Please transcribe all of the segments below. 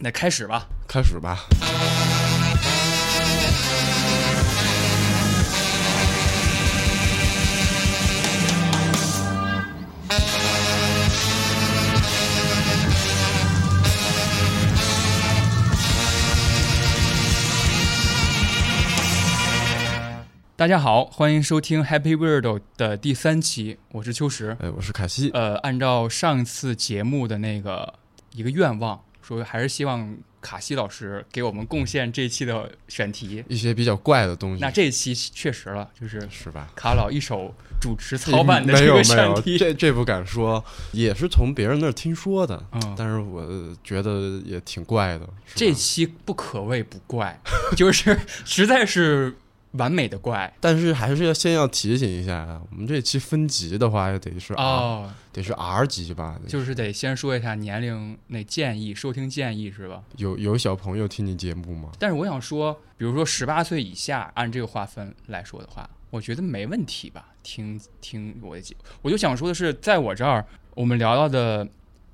那开始吧。开始吧。大家好，欢迎收听 Happy Weirdo 的第三期，我是秋实。哎，我是凯西。呃，按照上次节目的那个一个愿望，说还是希望卡西老师给我们贡献这一期的选题。一些比较怪的东西。那这一期确实了，就是是吧？卡老一手主持操办的这个选有，题。这这不敢说，也是从别人那儿听说的。嗯，但是我觉得也挺怪的。这期不可谓不怪，就是 实在是完美的怪但是还是要先要提醒一下啊，我们这期分级的话，也得是 R，、哦，得是 R 级吧？就是得先说一下年龄那建议，收听建议是吧？有有小朋友听你节目吗？但是我想说，比如说十八岁以下，按这个划分来说的话，我觉得没问题吧？听听我的节，我就想说的是，在我这儿，我们聊到的，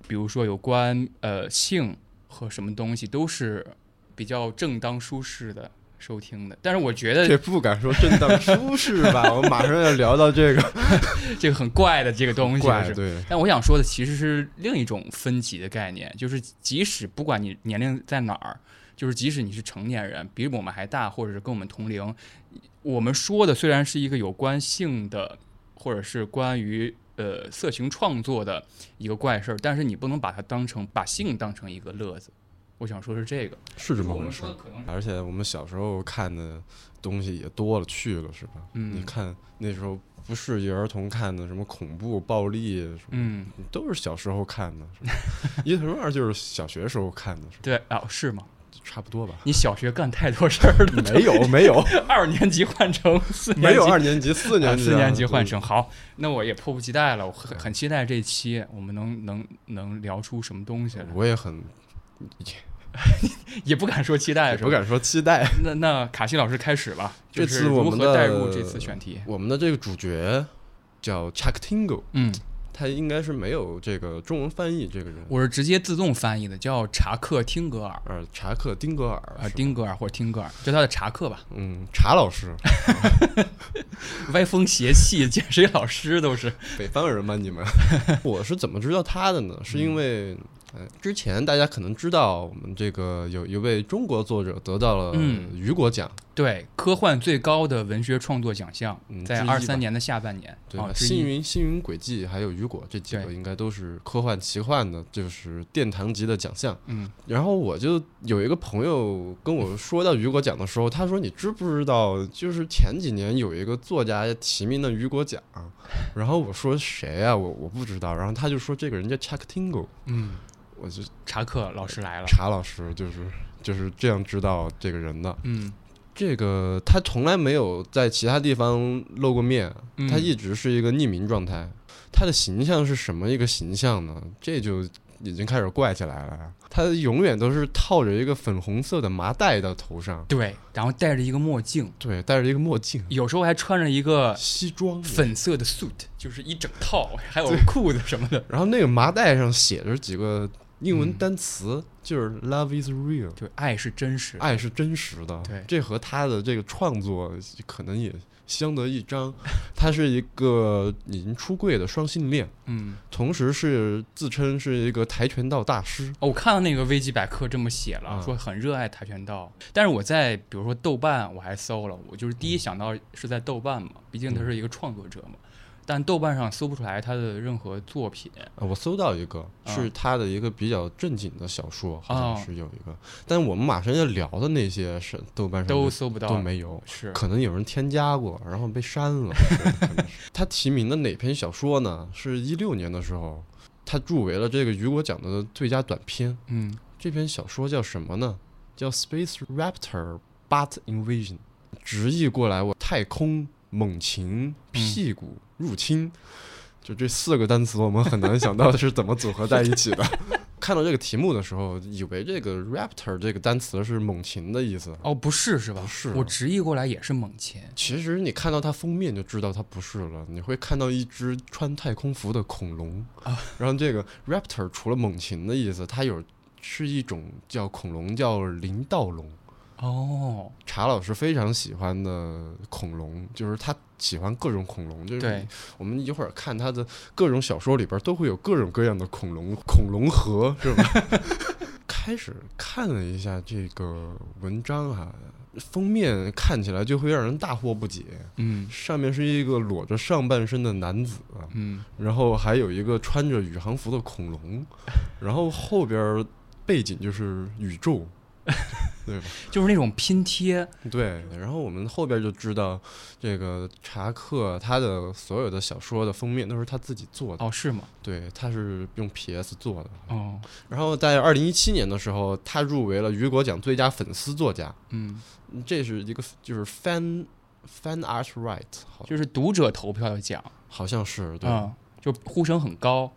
比如说有关呃性和什么东西，都是比较正当舒适的收听的。但是我觉得这不敢说正当舒适吧？我马上要聊到这个 这个很怪的这个东西对，但我想说的其实是另一种分级的概念，就是即使不管你年龄在哪儿，就是即使你是成年人，比我们还大，或者是跟我们同龄，我们说的虽然是一个有关性的，或者是关于呃色情创作的一个怪事儿，但是你不能把它当成把性当成一个乐子。我想说是这个，是这么回事而且我们小时候看的东西也多了去了，是吧？嗯你看那时候不适宜儿童看的什么恐怖、暴力什么，嗯，都是小时候看的，是吧？一藤二就是小学时候看的，是吧对啊，是吗？差不多吧？你小学干太多事儿了，没有，没有，二年级换成四年级，没有二年级、四年啊，级啊、四年级换成好，那我也迫不及待了，我很很期待这期我们能能能聊出什么东西来，我也很 也不敢说期待，不。敢说期待。那那卡西老师开始吧，这就是如次我们的何带入这次选题？我们的这个主角叫 Chuck Tingle，嗯，他应该是没有这个中文翻译这个人，我是直接自动翻译的，叫查克汀格尔呃，查克丁格尔啊，丁格尔或者汀格尔，叫他的查克吧。嗯，查老师，歪风邪气，见谁老师都是。北方人吗？你们？我是怎么知道他的呢？是因为。呃，之前大家可能知道，我们这个有一位中国作者得到了嗯雨果奖，对，科幻最高的文学创作奖项，在二三年的下半年，对星云、星云轨迹还有雨果这几个应该都是科幻奇幻的，就是殿堂级的奖项。嗯，然后我就有一个朋友跟我说到雨果奖的时候，他说：“你知不知道，就是前几年有一个作家提名的雨果奖？”然后我说：“谁啊？我我不知道。”然后他就说：“这个人叫 Chuck Tingle。嗯，”我就查克老师来了。查老师就是就是这样知道这个人的。嗯，这个他从来没有在其他地方露过面，嗯他一直是一个匿名状态。他的形象是什么一个形象呢？这就已经开始怪起来了。他永远都是套着一个粉红色的麻袋到头上，对，然后戴着一个墨镜，对，戴着一个墨镜，有时候还穿着一个西装。粉色的 suit，就是一整套，还有裤子什么的。然后那个麻袋上写着几个英文嗯单词，就是 “love is real”，就爱是真实，爱是真实的。对这和他的这个创作可能也相得益彰。他是一个已经出柜的双性恋。嗯，同时是自称是一个跆拳道大师。哦我看到那个维基百科这么写了，啊说很热爱跆拳道。但是我在比如说豆瓣，我还搜了，我就是第一想到是在豆瓣嘛，毕竟他是一个创作者嘛。但豆瓣上搜不出来他的任何作品。啊，我搜到一个啊是他的一个比较正经的小说，好哦像是有一个，但我们马上要聊的那些是豆瓣上都搜不到都没有，是可能有人添加过，然后被删了。他提名的哪篇小说呢？是一六年的时候，他入围了这个雨果奖的最佳短篇。嗯这篇小说叫什么呢？叫《Space Raptor Butt Invasion》，直译过来我太空猛禽屁股入侵。就这四个单词，我们很难想到是怎么组合在一起的。看到这个题目的时候，以为这个 raptor 这个单词是猛禽的意思。哦，不是是吧？不是我直译过来也是猛禽。其实你看到它封面就知道它不是了，你会看到一只穿太空服的恐龙啊。然后这个 raptor 除了猛禽的意思，它有是一种叫恐龙，叫林盗龙。哦，查老师非常喜欢的恐龙，就是他喜欢各种恐龙，就是对，我们一会儿看他的各种小说里边都会有各种各样的恐龙，恐龙河是吧？开始看了一下这个文章啊，封面看起来就会让人大惑不解。嗯上面是一个裸着上半身的男子，嗯，然后还有一个穿着宇航服的恐龙，然后后边背景就是宇宙，对吧？就是那种拼贴，对，然后我们后边就知道，这个查克他的所有的小说的封面都是他自己做的，哦，是吗？对，他是用 PS 做的。哦，然后在二零一七年的时候，他入围了雨果奖最佳粉丝作家，嗯，这是一个就是 fan fan art right，好就是读者投票的奖，好像是对，啊，就呼声很高，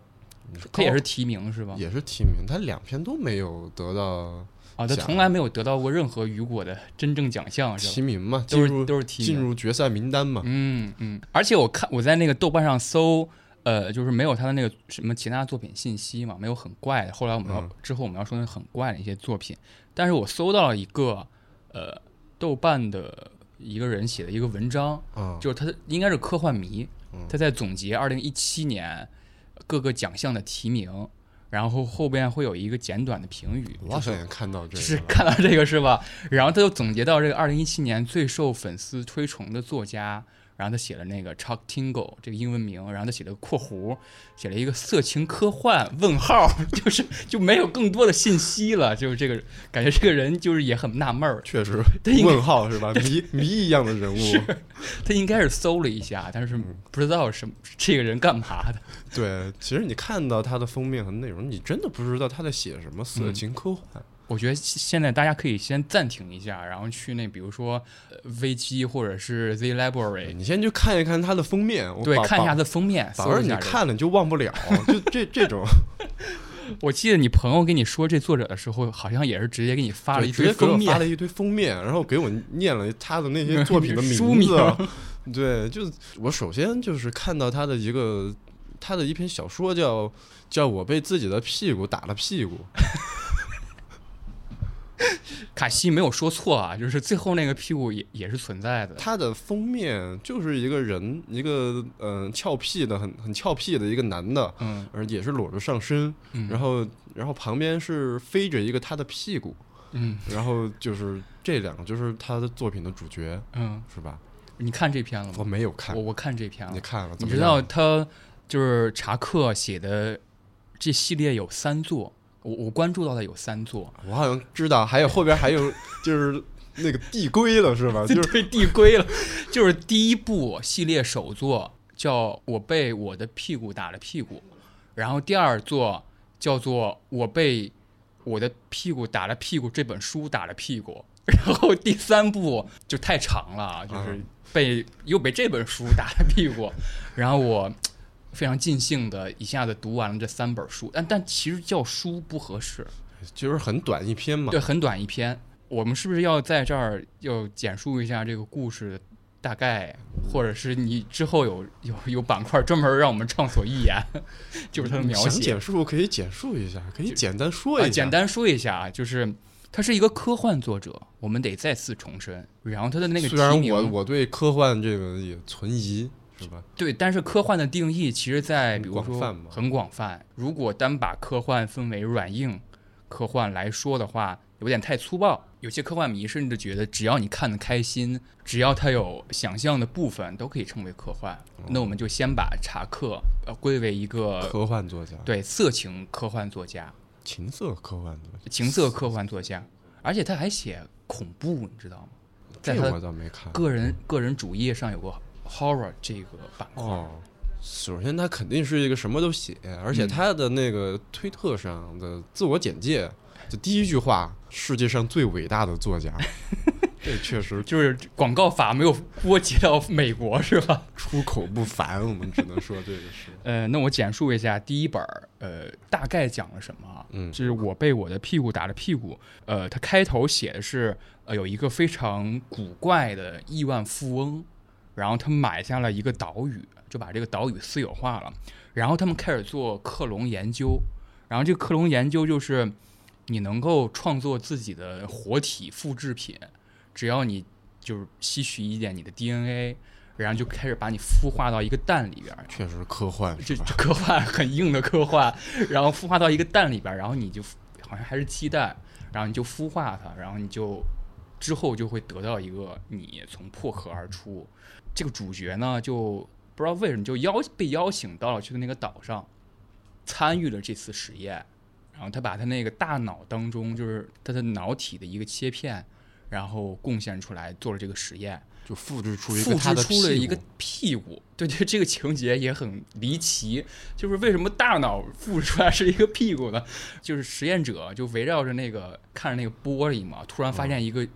他也是提名是吧？也是提名，他两篇都没有得到啊，他从来没有得到过任何雨果的真正奖项？提名嘛，进都入是都是提名。进入决赛名单嘛。嗯嗯，而且我看我在那个豆瓣上搜，呃，就是没有他的那个什么其他作品信息嘛，没有很怪的。后来我们要、嗯之后我们要说那很怪的一些作品，但是我搜到了一个呃豆瓣的一个人写的一个文章，啊，就是他应该是科幻迷嗯，他在总结二零一七年各个奖项的提名，然后后边会有一个简短的评语，我好像也看到这就是，看到这个是吧？然后他就总结到这个二零一七年最受粉丝推崇的作家，然后他写了那个 Chuck Tingle 这个英文名，然后他写了个括弧，写了一个色情科幻问号，就是就没有更多的信息了，就是这个感觉这个人就是也很纳闷儿，确实问号是吧？谜谜一样的人物，他应该是搜了一下，但是嗯不知道什么这个人干嘛的。对，其实你看到他的封面和内容，你真的不知道他在写什么色情科幻。我觉得现在大家可以先暂停一下，然后去那比如说呃危机或者是 Z Library，你先去看一看它的封面，对看一下它的封面，反而你看了你就忘不了，就这这种，我记得你朋友给你说这作者的时候，好像也是直接给你发了一对直接给我堆封面，发了一堆封面，然后给我念了他的那些 作品的名字名。对，就我首先就是看到他的一个他的一篇小说叫叫我被自己的屁股打了屁股，卡西没有说错啊，就是最后那个屁股也也是存在的。它的封面就是一个人，一个嗯、呃俏皮的很很俏皮的一个男的，嗯，而也是裸着上身，嗯然后然后旁边是飞着一个他的屁股，嗯然后就是这两个就是他的作品的主角，嗯，是吧？你看这篇了吗我？没有看我，我看这篇了。你看了？你知道他就是查克写的这系列有三座，我我关注到的有三座，我好像知道，还有后边还有 就是那个递归了，是吧？就是被递归了，就是第一部系列首作叫《我被我的屁股打了屁股》，然后第二座叫做《我被我的屁股打了屁股》这本书打了屁股，然后第三部就太长了啊，就是嗯被又被这本书打了屁股，然后我非常尽兴的一下子读完了这三本书，但但其实叫书不合适，就是很短一篇嘛对，，很短一篇。我们是不是要在这儿要简述一下这个故事大概，或者是你之后有有有板块专门让我们畅所欲言，就是它的描写想简。述可以简述一下，可以简单说一啊，下。简单说一下啊，就是他是一个科幻作者，我们得再次重申。然后他的那个虽然，我我对科幻这个也存疑，是吧？对，但是科幻的定义其实在比如说很广泛。如果单把科幻分为软硬科幻来说的话，有点太粗暴。有些科幻迷甚至觉得，只要你看得开心，只要它有想象的部分，都可以称为科幻。那我们就先把查克呃归为一个科幻作家，对色情科幻作家、情色科幻作家，情色科幻作家，而且他还写恐怖，你知道吗？在这我他倒没看。个人个人主页上有个 horror 这个板块。哦，首先他肯定是一个什么都写，而且嗯他的那个推特上的自我简介，就第一句话“世界上最伟大的作家”，这确实就是广告法没有波及到美国是吧？出口不凡，我们只能说这个是。呃，那我简述一下第一本儿，呃，大概讲了什么啊？嗯就是我被我的屁股打了屁股。呃，他开头写的是，呃，有一个非常古怪的亿万富翁，然后他买下了一个岛屿，就把这个岛屿私有化了，然后他们开始做克隆研究，然后这个克隆研究就是你能够创作自己的活体复制品，只要你就是吸取一点你的 DNA，然后就开始把你孵化到一个蛋里边，确实科幻这？科幻很硬的科幻，然后孵化到一个蛋里边，然后你就好像还是鸡蛋，然后你就孵化它，然后你就之后就会得到一个你从破壳而出。这个主角呢，就不知道为什么就邀被邀请到了去的那个岛上，参与了这次实验。然后他把他那个大脑当中，就是他的脑体的一个切片，然后贡献出来做了这个实验。就复制出一个复制他的屁出了一个屁股。对对，这个情节也很离奇，就是为什么大脑复制出来是一个屁股呢？就是实验者就围绕着那个看着那个玻璃嘛，突然发现一个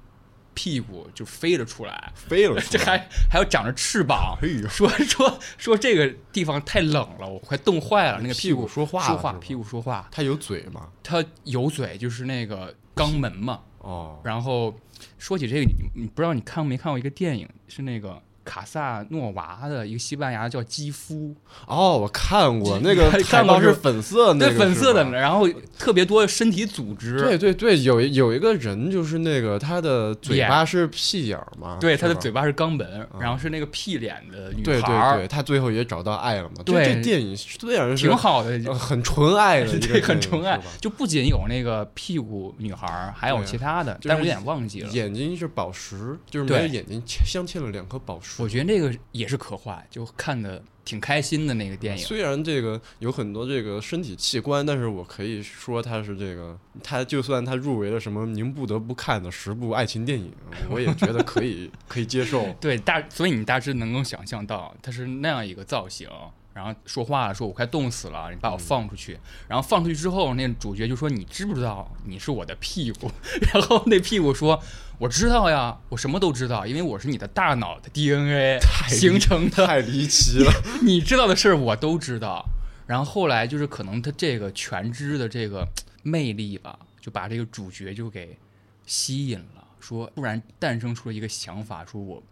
屁股就飞了出来，飞了出来，这还还要长着翅膀。哎，说说说这个地方太冷了，我快冻坏了。那个屁股股说话说话，屁股说话，它有嘴吗？它有嘴，就是那个肛门嘛。哦，然后说起这个，你你不知道你看没看过一个电影，是那个卡萨诺娃的一个西班牙叫肌肤，哦，我看过那个看海过是粉色那对个，粉色的，然后特别多身体组织，对对对，有有一个人就是那个他的嘴巴是屁眼儿嘛，对，他的嘴巴是肛门，然后是那个屁脸的女对对孩儿，对，他最后也找到爱了嘛。就对。这电影虽然是挺好的，呃很纯爱的对，很纯爱。就不仅有那个屁股女孩儿，还有其他的，但是我有点忘记了。眼睛是宝石，就是对。没有眼睛镶镶嵌了两颗宝石。我觉得那个也是可画，就看的挺开心的那个电影。虽然这个有很多这个身体器官，但是我可以说它是这个，它就算它入围了什么您不得不看的十部爱情电影，我也觉得可以 可以接受。对大，所以你大致能够想象到，它是那样一个造型，然后说话了，说我快冻死了，你把我放出去。然后放出去之后，那主角就说：“你知不知道你是我的屁股？” 然后那屁股说：“我知道呀，我什么都知道，因为我是你的大脑的 DNA 形成的，太离奇了，你知道的事儿我都知道。”然后后来就是可能他这个全知的这个魅力吧，就把这个主角就给吸引了，说突然诞生出了一个想法，说我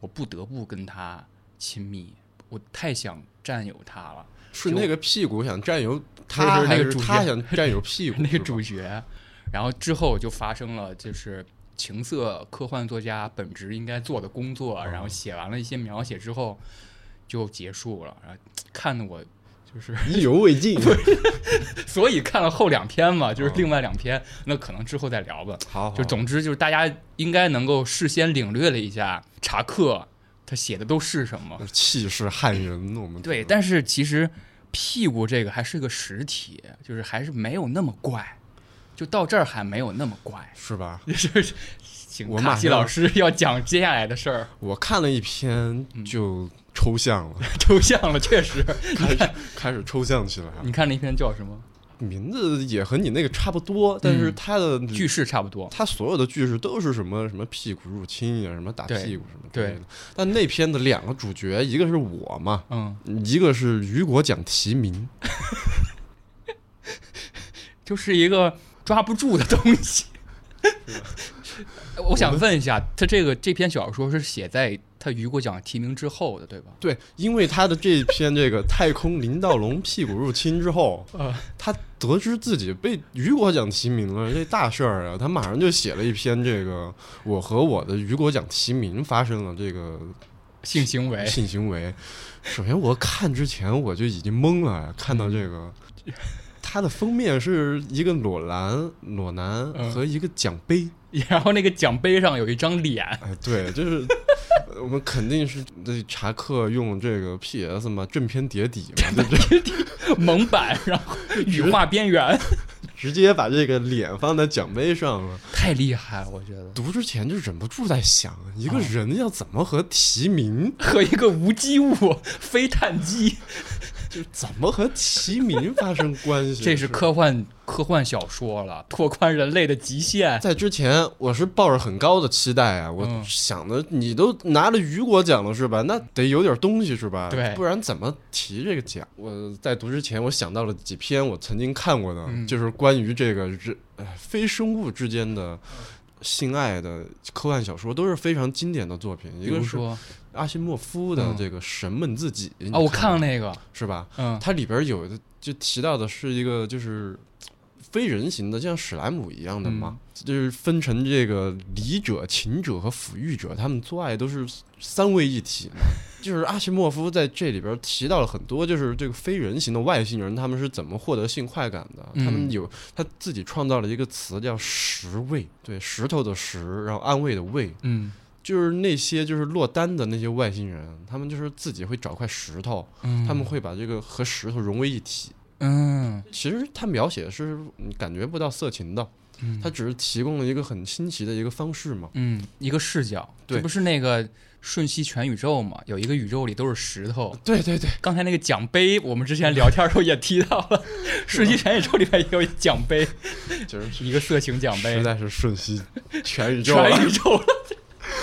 我不得不跟他亲密，我太想占有他了。是那个屁股想占有他，还个主角他想占有屁 股？那个主角，然后之后就发生了，就是情色科幻作家本职应该做的工作，然后写完了一些描写之后就结束了，然后看的我就是，意犹未尽。所以看了后两篇嘛，就是另外两篇，那可能之后再聊吧。好，好就总之就是大家应该能够事先领略了一下查克他写的都是什么。气势撼人，我们对，但是其实屁股这个还是个实体，就是还是没有那么怪，就到这儿还没有那么怪。是吧？就是请我马西老师要讲接下来的事儿，我看了一篇就抽象了，抽象了，确实。开始开始抽象起来了。你看那篇叫什么？名字也和你那个差不多，但是它的句式差不多。它所有的句式都是什么什么屁股入侵呀，什么打屁股什么之类对的。但那篇的两个主角，一个是我嘛，嗯，一个是雨果奖提名，就是一个抓不住的东西。我想问一下，他这个这篇小说是写在他雨果奖提名之后的，对吧？对，因为他的这篇这个太空林道龙屁股入侵之后，呃，他得知自己被雨果奖提名了，这大事儿啊，他马上就写了一篇这个我和我的雨果奖提名发生了这个性行为，性行为。首先我看之前我就已经懵了，看到这个。它的封面是一个裸男，裸男嗯和一个奖杯，然后那个奖杯上有一张脸，哎，对，就是我们肯定是这查克用这个 PS 嘛，正片叠底嘛，就这 蒙版，然后羽化边缘，直接把这个脸放在奖杯上了。太厉害了，我觉得。读之前就忍不住在想，一个啊人要怎么和提名，和一个无机物 非碳机，就怎么和齐民发生关系？这是科幻科幻小说了，拓宽人类的极限。在之前，我是抱着很高的期待啊，我嗯想的你都拿了雨果奖了是吧？那得有点东西是吧？对不然怎么提这个奖？我在读之前，我想到了几篇我曾经看过的，嗯就是关于这个人呃非生物之间的性爱的科幻小说，都是非常经典的作品。一个是说，阿西莫夫的嗯。这个《神们自己》哦，我看了了那个，是吧？嗯。它里边有的就提到的是一个就是非人形的，就像史莱姆一样的嘛，就是分成这个理者、情者和抚育者，他们做爱都是三位一体。就是阿西莫夫在这里边提到了很多，就是这个非人形的外星人他们是怎么获得性快感的。他们嗯有他自己创造了一个词叫“石位”，对，石头的石，然后安慰的慰，嗯就是那些就是落单的那些外星人，他们就是自己会找块石头，嗯，他们会把这个和石头融为一体。嗯其实他描写的是你感觉不到色情的，嗯他只是提供了一个很新奇的一个方式嘛。嗯一个视角，对这不是那个瞬息全宇宙嘛？有一个宇宙里都是石头。对对对，刚才那个奖杯，我们之前聊天的时候也提到了，瞬息全宇宙里面也有奖杯，就是一个色情奖杯实，在是瞬息全宇宙了。全宇宙了。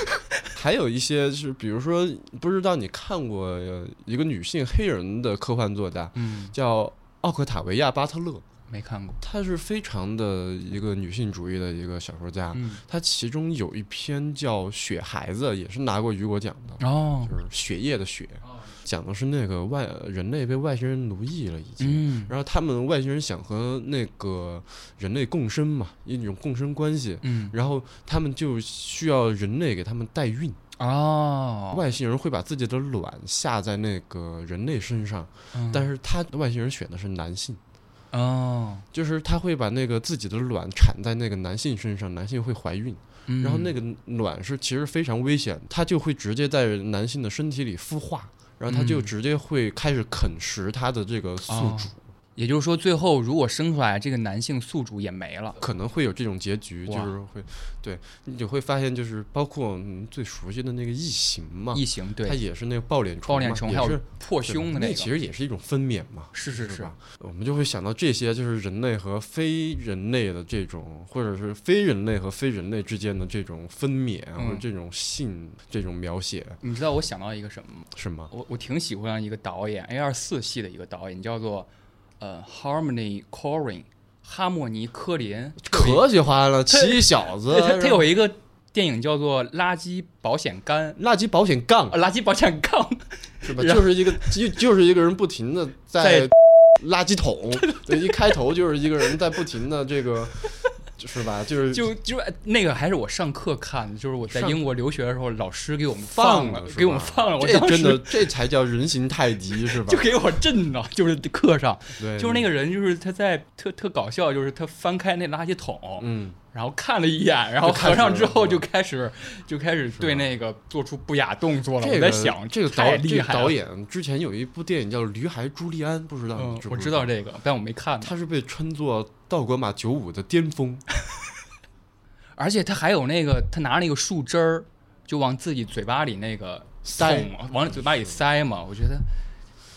还有一些是，比如说，不知道你看过呃一个女性黑人的科幻作家，嗯，叫奥克塔维亚·巴特勒，没看过。她是非常的一个女性主义的一个小说家。嗯，她其中有一篇叫《雪孩子》，也是拿过雨果奖的，哦，就是血液的血，讲的是那个外人类被外星人奴役了已经。嗯然后他们外星人想和那个人类共生嘛，一种共生关系。嗯，然后他们就需要人类给他们代孕，哦，外星人会把自己的卵下在那个人类身上，嗯但是他外星人选的是男性，哦，就是他会把那个自己的卵产在那个男性身上，男性会怀孕，嗯。然后那个卵是其实非常危险，它就会直接在男性的身体里孵化，然后它就嗯。直接会开始啃食它的这个宿哦。主，也就是说，最后如果生出来这个男性宿主也没了。可能会有这种结局，就是会，对，你就会发现就是包括我们最熟悉的那个异形嘛，异形对它，也是那个抱脸虫嘛，抱脸虫还有破胸的那个，那其实也是一种分娩嘛，是是是吧？我们就会想到这些，就是人类和非人类的这种，或者是非人类和非人类之间的这种分娩，嗯或者这种性这种描写，你知道我想到一个什么吗？什么？我我挺喜欢一个导演，A 二四系的一个导演，叫做呃 Harmony Korine，哈莫尼科林。可喜欢了，奇小子，他他有一个电影叫做《垃圾保险杆》，垃圾保险杠呃，垃圾保险杠，是吧？就是一个就就是一个人不停的在在垃圾桶，对，一开头就是一个人在不停的这个，是吧？就是就就那个还是我上课看的，就是我在英国留学的时候，老师给我们了，放了给我们放了，我这当时真的这才叫人形太极，是吧 就？给我震的，就是课上，对，就是那个人，就是他在特特搞笑，就是他翻开那垃圾桶，嗯，然后看了一眼，然后合上之后就开始就开始对那个做出不雅动作了。这个我在想，这个导太这个厉害了导演之前有一部电影叫《驴孩朱利安》，不知道我知道这个，但我没看。他是被称作道格玛九五的巅峰，而且他还有那个，他拿那个树枝儿就往自己嘴巴里那个塞捅往嘴巴里塞嘛，我觉得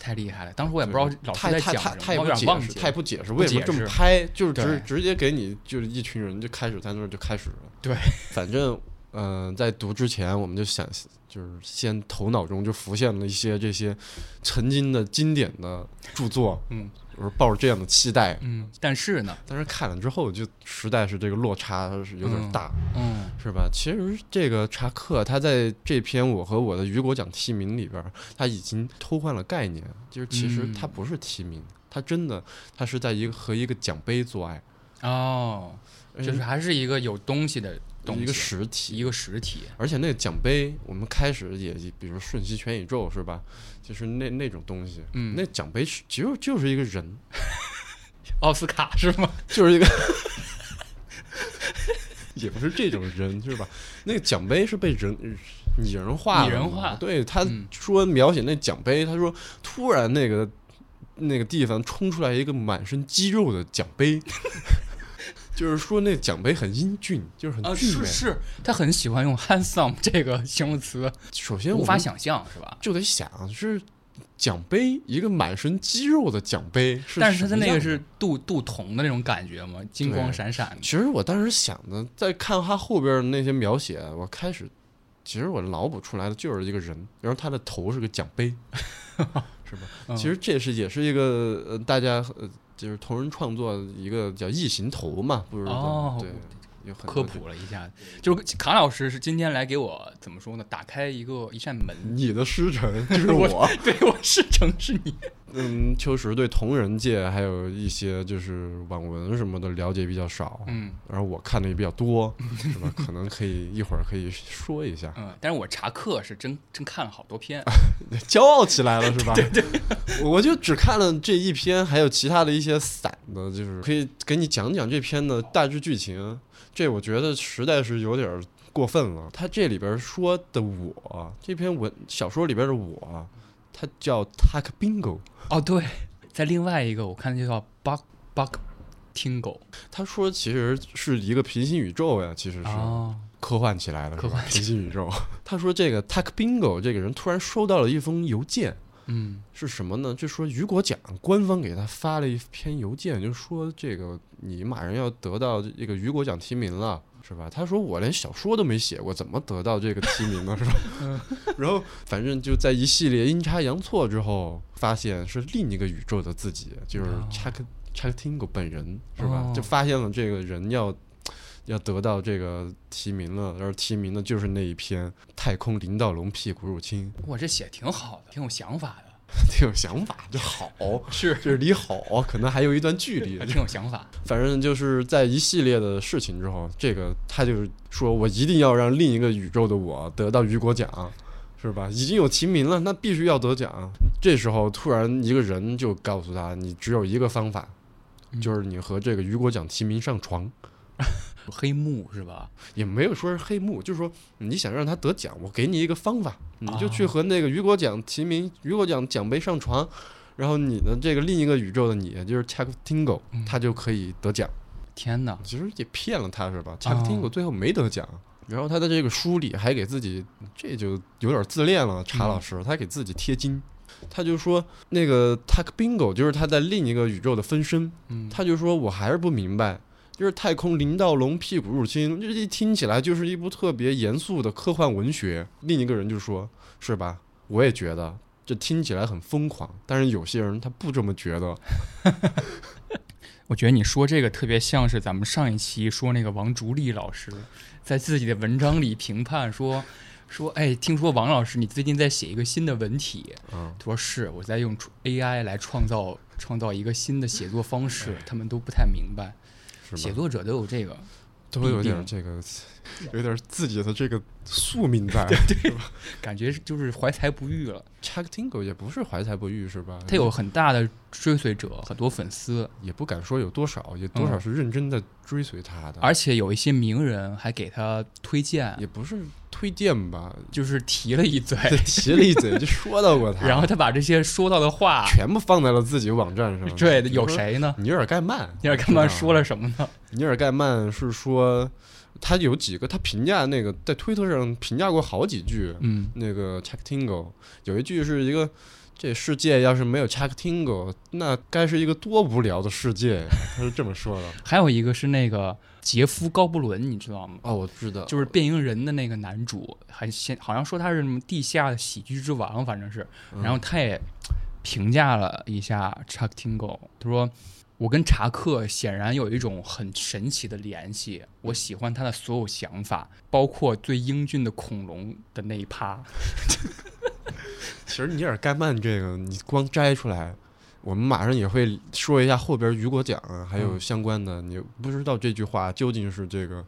太厉害了。当时我也不知道老师在讲什么，他他也不我有点解释，他也。不解释为什么这么拍，就是直对直接给你就是一群人就开始在那儿就开始了。对，反正嗯、呃在读之前我们就想，就是先头脑中就浮现了一些这些曾经的经典的著作，嗯，我是抱着这样的期待，嗯，但是呢，但是看了之后就实在是这个落差是有点嗯大。嗯是吧？其实这个查克他在这篇我和我的雨果奖提名里边，他已经偷换了概念，就是其实嗯他不是提名，他真的他是在一个和一个奖杯做爱，哦，就是还是一个有东西的一个实体，一个实体。而且那个奖杯，我们开始也比如瞬息全宇宙是吧？就是那那种东西，嗯那奖杯是就就是一个人，奥斯卡是吗？就是一个。也不是这种人，是吧？那个奖杯是被人拟人化了，拟人化对，他嗯说描写那奖杯，他说突然那个那个地方冲出来一个满身肌肉的奖杯，就是说那奖杯很英俊，就是很啊，俊美。是是，他很喜欢用 handsome 这个形容词，首先无法想象是吧？就得想是奖杯，一个满身肌肉的奖杯但是他那个是镀镀铜的那种感觉嘛，金光闪闪的。其实我当时想的，在看他后边的那些描写，我开始，其实我脑补出来的就是一个人，然后他的头是个奖杯，是吧？嗯其实这是也是一个呃，大家呃，就是同人创作一个叫异形头嘛，不知道、哦对，有很科普了一下，就是卡老师是今天来给我怎么说呢？打开一个一扇门，你的师承就是我我，对我师承是你，嗯，秋实对同人界还有一些就是网文什么的了解比较少，嗯然后我看的也比较多，是吧？可能可以一会儿可以说一下，嗯，但是我查课是真真看了好多篇，骄傲起来了是吧？对对，我就只看了这一篇，还有其他的一些散的，就是可以给你讲讲这篇的大致剧情。这我觉得实在是有点儿过分了。他这里边说的我，这篇文小说里边的我，他叫 Tuck Bingo。哦对，在另外一个我看就叫 Buck Buck Tingle 他说其实是一个平行宇宙呀，其实是。哦，科幻起来了，是吧科幻平行宇宙。他说这个 Tuck Bingo 这个人突然收到了一封邮件，嗯是什么呢？就说雨果奖官方给他发了一篇邮件，就说这个你马上要得到这个雨果奖提名了。是吧？他说我连小说都没写过，怎么得到这个提名呢？是吧？然后反正就在一系列阴差阳错之后，发现是另一个宇宙的自己，就是哦 Chuck Chuck Tingle 本人，是吧？哦就发现了这个人要要得到这个提名了，而提名的就是那一篇《太空林道龙屁股入侵我这写挺好的，挺有想法的，》，挺有想法，就好，是就是离好可能还有一段距离。挺有想法，反正就是在一系列的事情之后，这个他就是说我一定要让另一个宇宙的我得到雨果奖，是吧？已经有提名了，那必须要得奖。这时候突然一个人就告诉他，你只有一个方法，嗯就是你和这个雨果奖提名上床。黑幕是吧？也没有说是黑幕，就是说你想让他得奖，我给你一个方法，你就去哦和那个雨果奖提名、雨果奖奖杯上床，然后你的这个另一个宇宙的你，就是 Chuck Tingle，、嗯他就可以得奖。天哪，其实也骗了他是吧？Chuck Tingle 最后没得奖。然后他的这个书里还给自己，这就有点自恋了。查老师，他给自己贴金，他就说那个 Tuck Bingo 就是他在另一个宇宙的分身，嗯，他就说我还是不明白，就是太空林道龙屁股入侵，这一听起来就是一部特别严肃的科幻文学。另一个人就说，是吧？我也觉得这听起来很疯狂，但是有些人他不这么觉得。我觉得你说这个特别像是咱们上一期说那个王竹立老师在自己的文章里评判说说，哎，听说王老师你最近在写一个新的文体，嗯，他说是我在用 AI 来创造创造一个新的写作方式，他们都不太明白？写作者都有这个，都有点这个，有点自己的这个宿命在。对吧感觉就是怀才不遇了。Chuck Tingle 也不是怀才不遇是吧？他有很大的追随者，很多粉丝，也不敢说有多少，也多少是认真的追随他的，而且有一些名人还给他推荐，也不是推荐吧，就是提了一嘴，提了一嘴就说到过他，然后他把这些说到的话，全部放在了自己网站上。对？有谁呢？尼尔盖曼，尼尔盖曼说了什么呢？尼尔盖曼是说，他有几个他评价那个在推特上评价过好几句，嗯，那个 Chuck Tingle 有一句是一个。这世界要是没有 Chuck Tingle，那该是一个多无聊的世界呀！他是这么说的。还有一个是那个杰夫·高布伦，你知道吗？哦，我知道，就是变形人的那个男主，还先好像说他是什么地下的喜剧之王，反正是。嗯然后他也评价了一下 Chuck Tingle，他说：“我跟查克显然有一种很神奇的联系，我喜欢他的所有想法，包括最英俊的恐龙的那一趴。其实尼尔盖曼这个，你光摘出来，我们马上也会说一下后边雨果奖啊，还有嗯相关的。你不知道这句话究竟是这个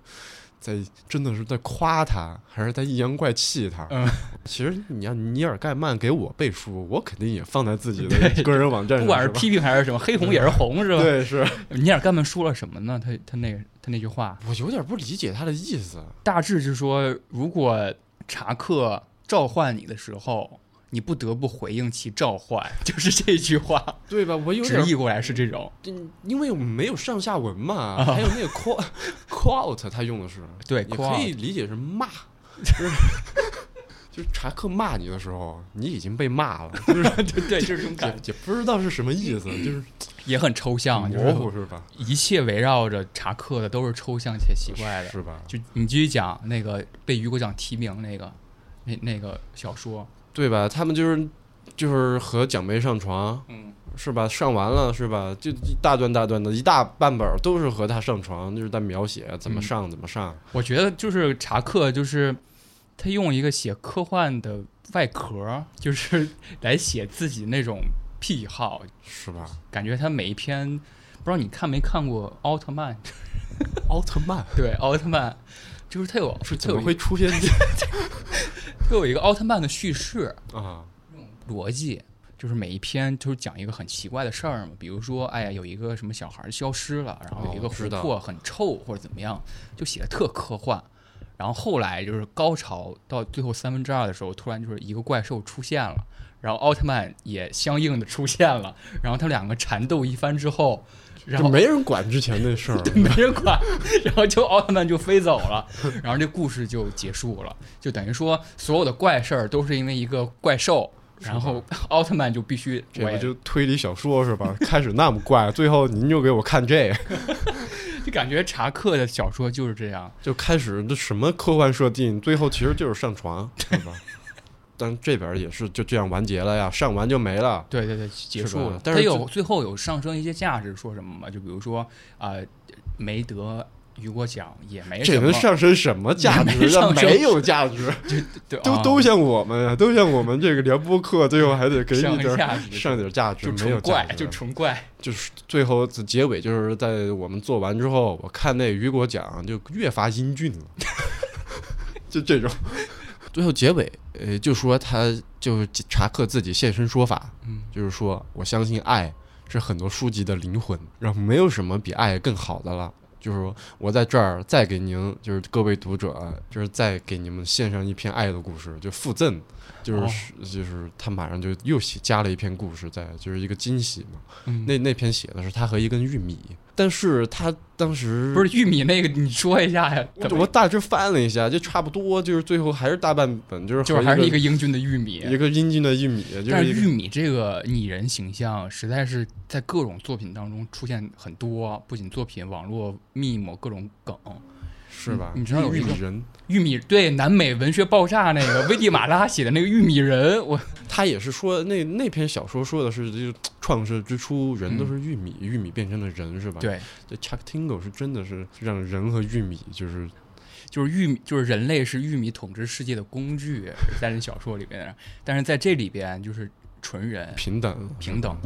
在真的是在夸他，还是在阴阳怪气他？嗯其实你要尼尔盖曼给我背书，我肯定也放在自己的 个人网站上，不管是批评还是什么，黑红也是红，是吧？对，是尼尔盖曼说了什么呢？他他那个他那句话，我有点不理解他的意思。大致是说，如果查克召唤你的时候，你不得不回应其召唤，就是这句话。对吧？我有点直译过来是这种，嗯因为我们没有上下文嘛，啊还有那个 quote quote，他用的是对也可以理解是骂，就是就是查克骂你的时候，你已经被骂了，就是对对，就是这种也感觉，也不知道是什么意思，就是也很抽象，就模糊是是吧？一切围绕着查克的都是抽象且奇怪的。是吧？就你继续讲那个被雨果奖提名那个那那个小说，对吧？他们就是就是和蒋梅上床，嗯，是吧？上完了是吧？就一大段大段的一大半本都是和他上床，就是在描写怎么嗯上怎么上。我觉得就是查克，就是他用一个写科幻的外壳，就是 来写自己那种癖好，是吧？感觉他每一篇，不知道你看没看过奥特曼？奥特曼对，奥特曼就是他有是怎么他有一会出现 这他有一个奥特曼的叙事啊？逻辑。就是每一篇就是讲一个很奇怪的事儿嘛，比如说，哎呀，有一个什么小孩儿消失了，然后有一个琥珀很臭或者怎么样，就写的特科幻。然后后来就是高潮到最后三分之二的时候，突然就是一个怪兽出现了，然后奥特曼也相应的出现了，然后他两个缠斗一番之后，然后就没人管之前那事儿，没人管，然后就奥特曼就飞走了，然后这故事就结束了，就等于说所有的怪事儿都是因为一个怪兽，然后奥特曼就必须这个我就推理小说是吧？开始那么怪，最后您就给我看这个，就感觉查克的小说就是这样，就开始这什么科幻设定，最后其实就是上床，对吧？但这边也是就这样完结了呀，上完就没了。对对对，结束了。它但是这有最后有上升一些价值，说什么嘛？就比如说啊、没得雨果奖也没这什么能上升什么价值？上升没有价值，都都像我们呀，都像我们这个聊播课，最后还得给上你点价值上点价值，就没有纯怪就纯怪。就是最后结尾就是在我们做完之后，我看那雨果奖就越发英俊了，就这种。最后结尾，呃，就说他就是查克自己现身说法，嗯，就是说我相信爱是很多书籍的灵魂，然后没有什么比爱更好的了。就是说我在这儿再给您，就是各位读者，就是再给你们献上一篇爱的故事，就附赠，就是、哦就是他马上就又写加了一篇故事在，就是一个惊喜嘛。嗯那那篇写的是他和一根玉米，但是他当时不是玉米那个，你说一下呀？我我大致翻了一下，就差不多，就是最后还是大半本，就是就是还是一一个英俊的玉米，一个英俊的玉米，就但是玉米这个拟人形象，实在是在各种作品当中出现很多，不仅作品、网络、meme 各种梗。是吧？你你知道有玉米人，玉米对南美文学爆炸那个危地马拉写的那个玉米人，我 他也是说那那篇小说说的是，就是创世之初人都是玉米，玉米变成了人，是吧？，嗯对，这 Chuck Tingle 是真的是让人和玉米就是就是玉米，就是人类是玉米统治世界的工具，在这小说里边，但是在这里边就是纯人平等平等。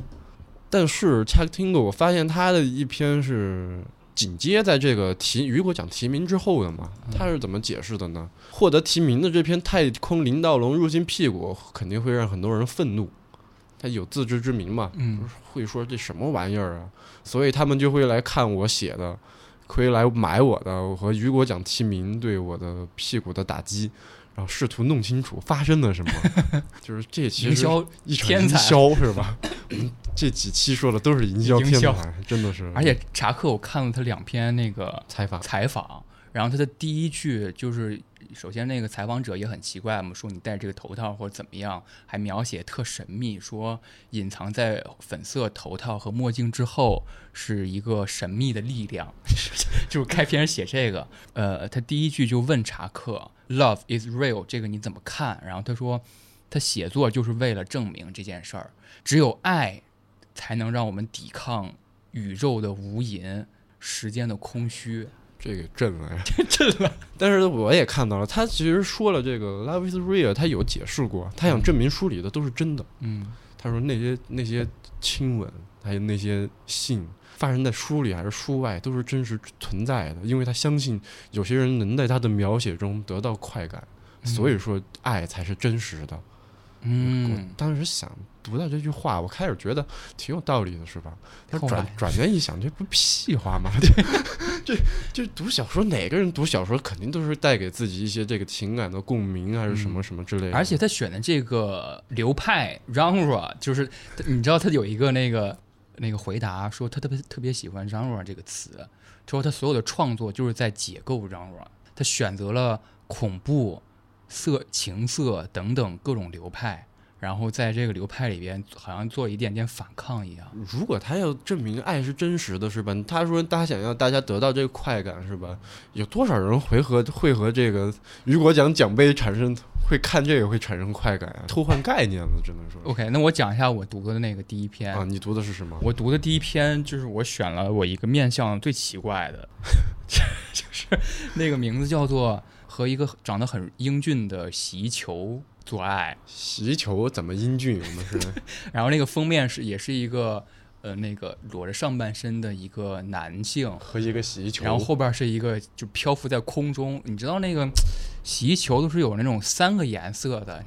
但是 Chuck Tingle 我发现他的一篇是紧接在这个提雨果奖提名之后的嘛，嗯他是怎么解释的呢？获得提名的这篇《太空林道龙入侵屁股》肯定会让很多人愤怒，他有自知之明嘛，嗯，会说这什么玩意儿啊，所以他们就会来看我写的，会来买我的，我和雨果奖提名对我的屁股的打击。然后试图弄清楚发生了什么，就是这其实营销一场营天才销是吧？我们这几期说的都是营销营销，真的是。而且查克我看了他两篇那个采访采访，然后他的第一句就是，首先那个采访者也很奇怪嘛，说你戴这个头套或者怎么样，还描写特神秘，说隐藏在粉色头套和墨镜之后是一个神秘的力量，就是开篇写这个。呃，他第一句就问查克，“Love is real”，这个你怎么看？然后他说，他写作就是为了证明这件事儿，只有爱才能让我们抵抗宇宙的无垠。时间的空虚，这个震了呀，震了。但是我也看到了，他其实说了这个 “love is real”，他有解释过，他想证明书里的都是真的。嗯他说那些那些亲吻，还有那些信，发生在书里还是书外，都是真实存在的，因为他相信有些人能在他的描写中得到快感，所以说爱才是真实的。我嗯，当时想读到这句话，我开始觉得挺有道理的，是吧？但转转念一想，这不屁话吗？对，这这读小说，哪个人读小说肯定都是带给自己一些这个情感的共鸣，还是什么什么之类的。而且他选的这个流派 genre，就是你知道他有一个那个那个回答说他特别特别喜欢 genre 这个词，说他所有的创作就是在解构 genre，他选择了恐怖、色情色等等各种流派。然后在这个流派里边，好像做一点点反抗一样。如果他要证明爱是真实的，是吧？他说他想要大家得到这个快感，是吧？有多少人会和会和这个雨果奖奖杯产生会看这个会产生快感啊？偷换概念了，只能说 OK，那我讲一下我读的那个第一篇啊。你读的是什么？我读的第一篇就是我选了我一个面相最奇怪的，就是那个名字叫做和一个长得很英俊的洗衣球做爱，洗衣球怎么英俊？我们是 然后那个封面是也是一个呃那个裸着上半身的一个男性，和一个洗衣球，然后后边是一个就漂浮在空中。你知道那个洗衣球都是有那种三个颜色的，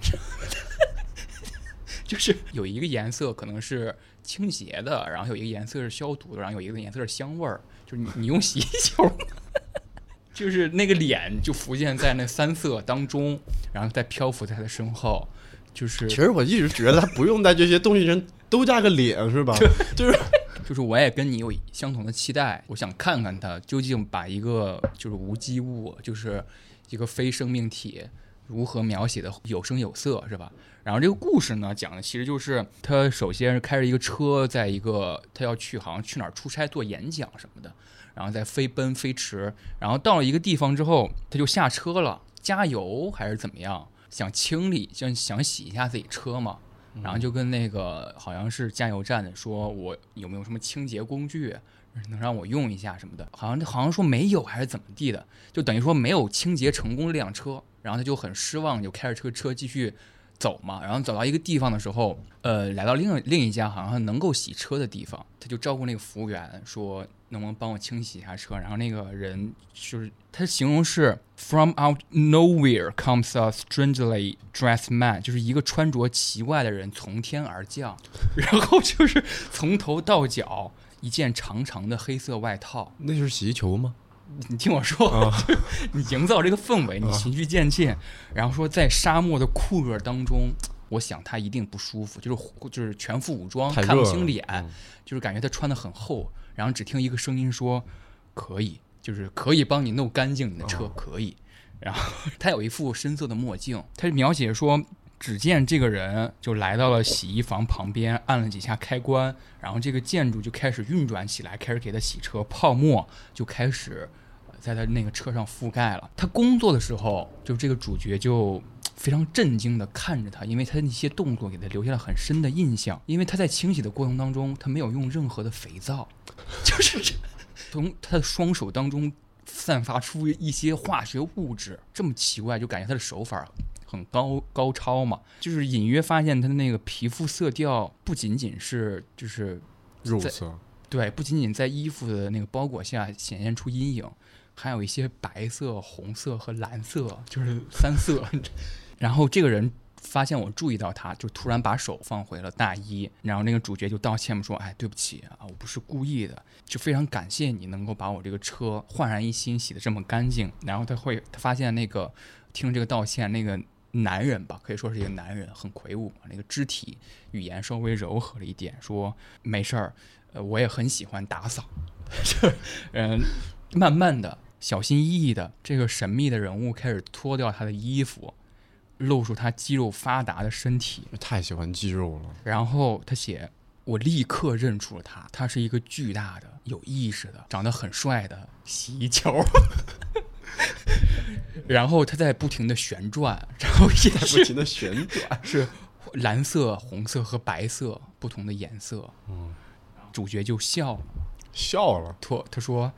就是有一个颜色可能是清洁的，然后有一个颜色是消毒的，然后有一个颜色是香味儿。就是你你用 洗衣球，就是那个脸就浮现在那三色当中，然后再漂浮在他的身后。就是其实我一直觉得他不用在这些东西上都加个脸，是吧？就是就是我也跟你有相同的期待，我想看看他究竟把一个就是无机物，就是一个非生命体如何描写的有声有色，是吧？然后这个故事呢，讲的其实就是他首先是开着一个车，在一个他要去好像去哪儿出差做演讲什么的，然后再飞奔飞驰，然后到了一个地方之后，他就下车了，加油还是怎么样？想清理，想想洗一下自己车嘛，然后就跟那个好像是加油站的说，我有没有什么清洁工具能让我用一下什么的，好像好像说没有还是怎么地的，就等于说没有清洁成功这辆车，然后他就很失望，就开着车车继续走嘛，然后走到一个地方的时候，呃，来到另另一家好像能够洗车的地方，他就招呼那个服务员说。能不能帮我清洗一下车？然后那个人就是他形容是 from out nowhere comes a strangely dressed man，就是一个穿着奇怪的人从天而降，然后就是从头到脚一件长长的黑色外套。那就是洗衣球吗？你听我说，你营造这个氛围，你循序渐进，然后说在沙漠的酷热当中，我想他一定不舒服，就是就是全副武装，看不清脸，就是感觉他穿的很厚。然后只听一个声音说：“可以，就是可以帮你弄干净你的车，可以。”然后他有一副深色的墨镜，他描写说：“只见这个人就来到了洗衣房旁边，按了几下开关，然后这个建筑就开始运转起来，开始给他洗车，泡沫就开始在他那个车上覆盖了。他工作的时候，就这个主角就。”非常震惊地看着他，因为他的那些动作给他留下了很深的印象。因为他在清洗的过程当中，他没有用任何的肥皂，就是从他的双手当中散发出一些化学物质，这么奇怪，就感觉他的手法很高高超嘛。就是隐约发现他的那个皮肤色调不仅仅是就是肉色，对，不仅仅在衣服的那个包裹下显现出阴影，还有一些白色、红色和蓝色，就是三色。然后这个人发现我注意到他，就突然把手放回了大衣。然后那个主角就道歉说：“哎，对不起啊，我不是故意的，就非常感谢你能够把我这个车焕然一新，洗得这么干净。”然后他会，他发现那个听这个道歉，那个男人吧，可以说是一个男人，很魁梧，那个肢体语言稍微柔和了一点，说：“没事儿，呃，我也很喜欢打扫。”嗯，慢慢的、小心翼翼的，这个神秘的人物开始脱掉他的衣服。露出他肌肉发达的身体，太喜欢肌肉了。然后他写，我立刻认出了他，他是一个巨大的、有意识的、长得很帅的洗衣球。然后他在不停的旋转，然后也在不停的旋转，是蓝色、红色和白色不同的颜色。嗯，主角就笑了，笑了。他他说，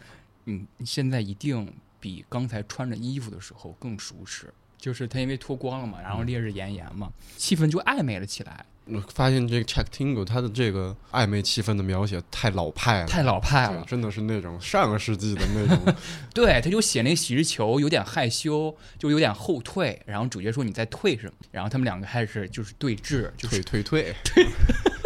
你你现在一定比刚才穿着衣服的时候更舒适。就是他因为脱光了嘛，然后烈日炎炎嘛，气氛就暧昧了起来。我发现这个 Check Tingle 他的这个暧昧气氛的描写太老派了，太老派了，真的是那种上个世纪的那种。对，他就写那个洗浴球有点害羞，就有点后退，然后主角说你在退什么？然后他们两个开始就是对峙，退退退，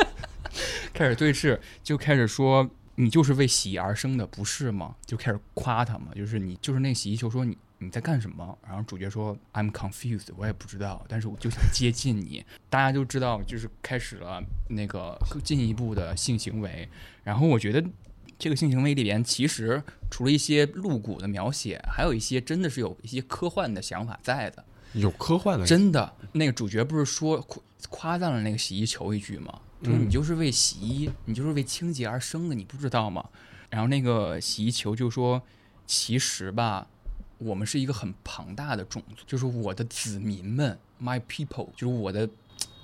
开始对峙，就开始说你就是为洗衣而生的，不是吗？就开始夸他嘛，就是你就是那洗衣球说你。你在干什么？然后主角说：“I'm confused，我也不知道，但是我就想接近你。”大家就知道，就是开始了那个更进一步的性行为。然后我觉得这个性行为里边，其实除了一些露骨的描写，还有一些真的是有一些科幻的想法在的。有科幻的，真的。那个主角不是说夸夸赞了那个洗衣球一句吗？说你就是为洗衣，你就是为清洁而生的，你不知道吗？然后那个洗衣球就说：“其实吧。”我们是一个很庞大的种族，就是我的子民们，my people，就是我的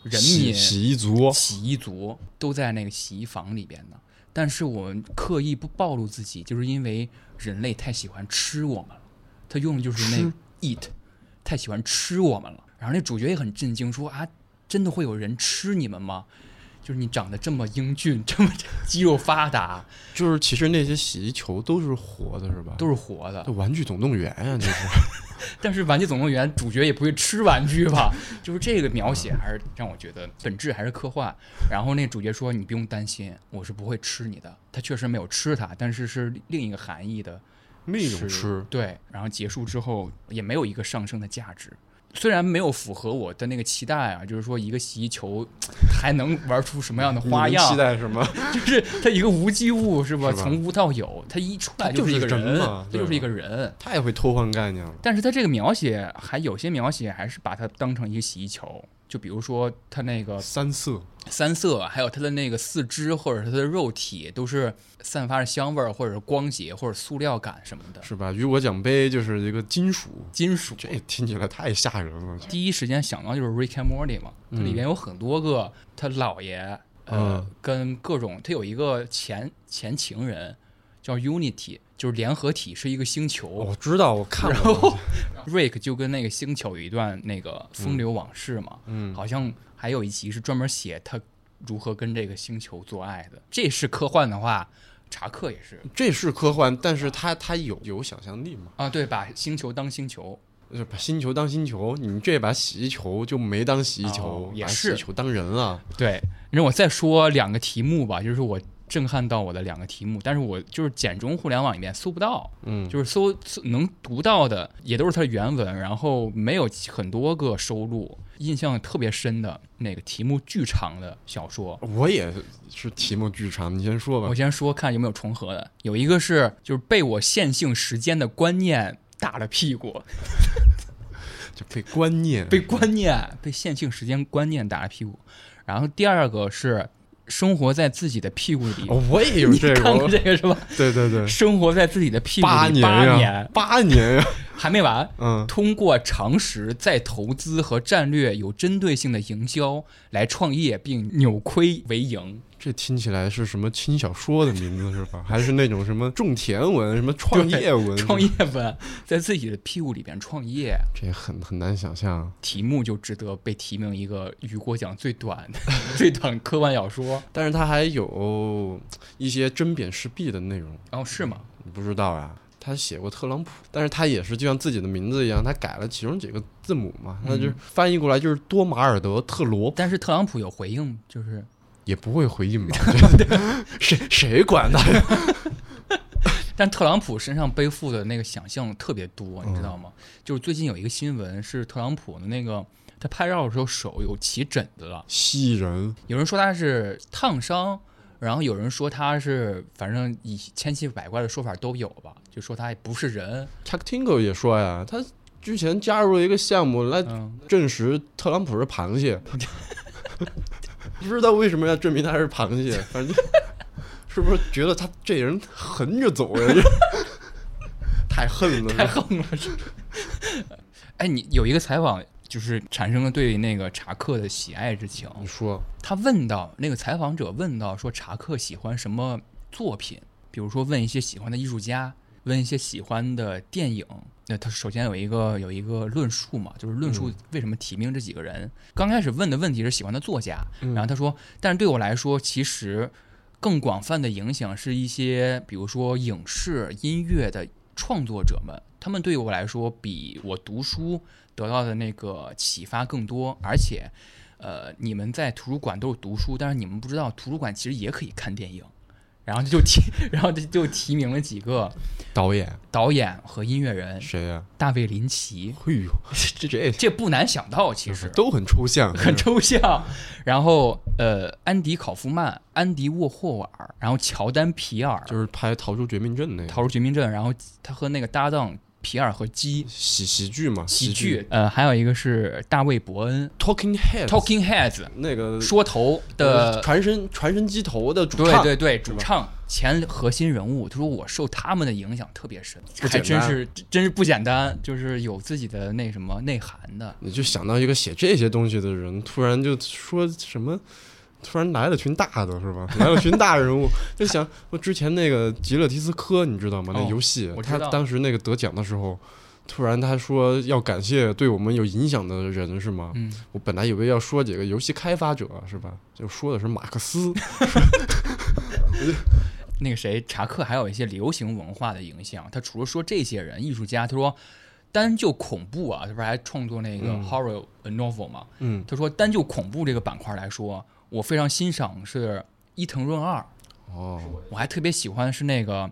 人民，洗衣族，洗衣族都在那个洗衣房里边呢。但是我们刻意不暴露自己，就是因为人类太喜欢吃我们了。他用的就是那 eat，太喜欢吃我们了。然后那主角也很震惊，说啊，真的会有人吃你们吗？就是你长得这么英俊，这么肌肉发达，就是其实那些洗衣球都是活的，是吧？都是活的。玩具总动员呀，就是。但是《玩具总动员》主角也不会吃玩具吧？就是这个描写还是让我觉得本质还是科幻。然后那主角说：“你不用担心，我是不会吃你的。”他确实没有吃它，但是是另一个含义的另一种吃，对，然后结束之后也没有一个上升的价值。虽然没有符合我的那个期待啊，就是说一个洗衣球 还能玩出什么样的花样期样？待什么？就是它一个无机物是吧？是吧从无到有，它一出来就是一个人它就是一个人。太会偷换概念了。但是它这个描写还有些描写还是把它当成一个洗衣球，就比如说它那个三色，三色，还有它的那个四肢或者它的肉体都是散发着香味儿，或者是光洁或者塑料感什么的，是吧？雨果奖杯就是一个金属，金属。这听起来太吓人了。第一时间想到就是 Rick and Morty 嘛，它里边有很多个他姥爷，呃，嗯跟各种他有一个前前情人叫 Unity，就是联合体是一个星球。我知道，我看然过。后 Rick 就跟那个星球有一段那个风流往事嘛，嗯，好像还有一集是专门写他如何跟这个星球做爱的。这是科幻的话，查克也是这是科幻，但是他他有有想象力嘛？啊，对，把星球当星球，就是把星球当星球，你这把洗衣球就没当洗衣球，把洗哦也是衣球当人了。对。让我再说两个题目吧，就是我震撼到我的两个题目，但是我就是简中互联网里面搜不到，嗯，就是搜搜能读到的也都是它的原文，然后没有很多个收录。印象特别深的那个题目巨长的小说，我也是题目巨长，你先说吧我。先说看有没有重合的。有一个是就是被我线性时间的观念打了屁股，就被观念，被观念被线性时间观念打了屁股。然后第二个是生活在自己的屁股里，哦，我也有这个，看过这个是吧？对对对，生活在自己的屁股八里呀，年八年呀，还没完。嗯，通过常识、再投资和战略有针对性的营销来创业并扭亏为盈。这听起来是什么轻小说的名字是吧？还是那种什么种田文、什么创业文？创业文在自己的屁股里边创业，这很很难想象。题目就值得被提名一个雨果奖最短 最短科幻小说。但是它还有一些针砭时弊的内容，哦，是吗？你不知道啊？他写过特朗普，但是他也是就像自己的名字一样，他改了其中几个字母嘛，那就是翻译过来就是多马尔德特罗，但是特朗普有回应，就是也不会回应吧？谁谁管他呀？但特朗普身上背负的那个想象特别多，你知道吗？嗯就是最近有一个新闻是特朗普的那个他拍照的时候手有起疹子了，蜥蜴人，有人说他是烫伤，然后有人说他是反正以千奇百怪的说法都有吧，就说他也不是人，Chuck Tingle 也说呀，他之前加入了一个项目来嗯，证实特朗普是螃蟹，不知道为什么要证明他是螃蟹，反正是不是觉得他这人横着走呀？太横了，太横了。是哎，你有一个采访，就是产生了对那个查克的喜爱之情。你说，他问到那个采访者问到说查克喜欢什么作品，比如说问一些喜欢的艺术家，问一些喜欢的电影。那他首先有一个有一个论述嘛，就是论述嗯为什么提名这几个人。刚开始问的问题是喜欢的作家，嗯然后他说，但是对我来说，其实更广泛的影响是一些，比如说影视、音乐的创作者们，他们对我来说比我读书得到的那个启发更多，而且，呃，你们在图书馆都是读书，但是你们不知道图书馆其实也可以看电影。然后就提，然后就就提名了几个导演。导演和音乐人，谁呀、大卫林奇，哎呦，这这这不难想到，其实。都很抽象，很抽象。然后呃，安迪考夫曼、安迪沃霍瓦尔，然后乔丹皮尔，就是拍《逃出绝命镇》那个逃出绝命镇，然后他和那个搭档皮尔和基喜喜剧嘛，喜剧，呃，还有一个是大卫伯恩 Talking Head，Talking Heads 那个说头的，传声传声机头的主唱，对对对，主唱前核心人物，他说我受他们的影响特别深，还真是真是不简单，就是有自己的那什么内涵的。你就想到一个写这些东西的人，突然就说什么，突然来了群大的是吧？来了群大人物，就想我之前那个吉勒提斯科，你知道吗？那哦游戏，他当时那个得奖的时候，突然他说要感谢对我们有影响的人是吗？嗯，我本来以为要说几个游戏开发者是吧？就说的是马克思。那个谁，查克还有一些流行文化的影响。他除了说这些人艺术家，他说单就恐怖啊，他不是还创作那个嗯 horror novel 嘛？嗯，他说单就恐怖这个板块来说，我非常欣赏是伊藤润二，哦，我还特别喜欢是那个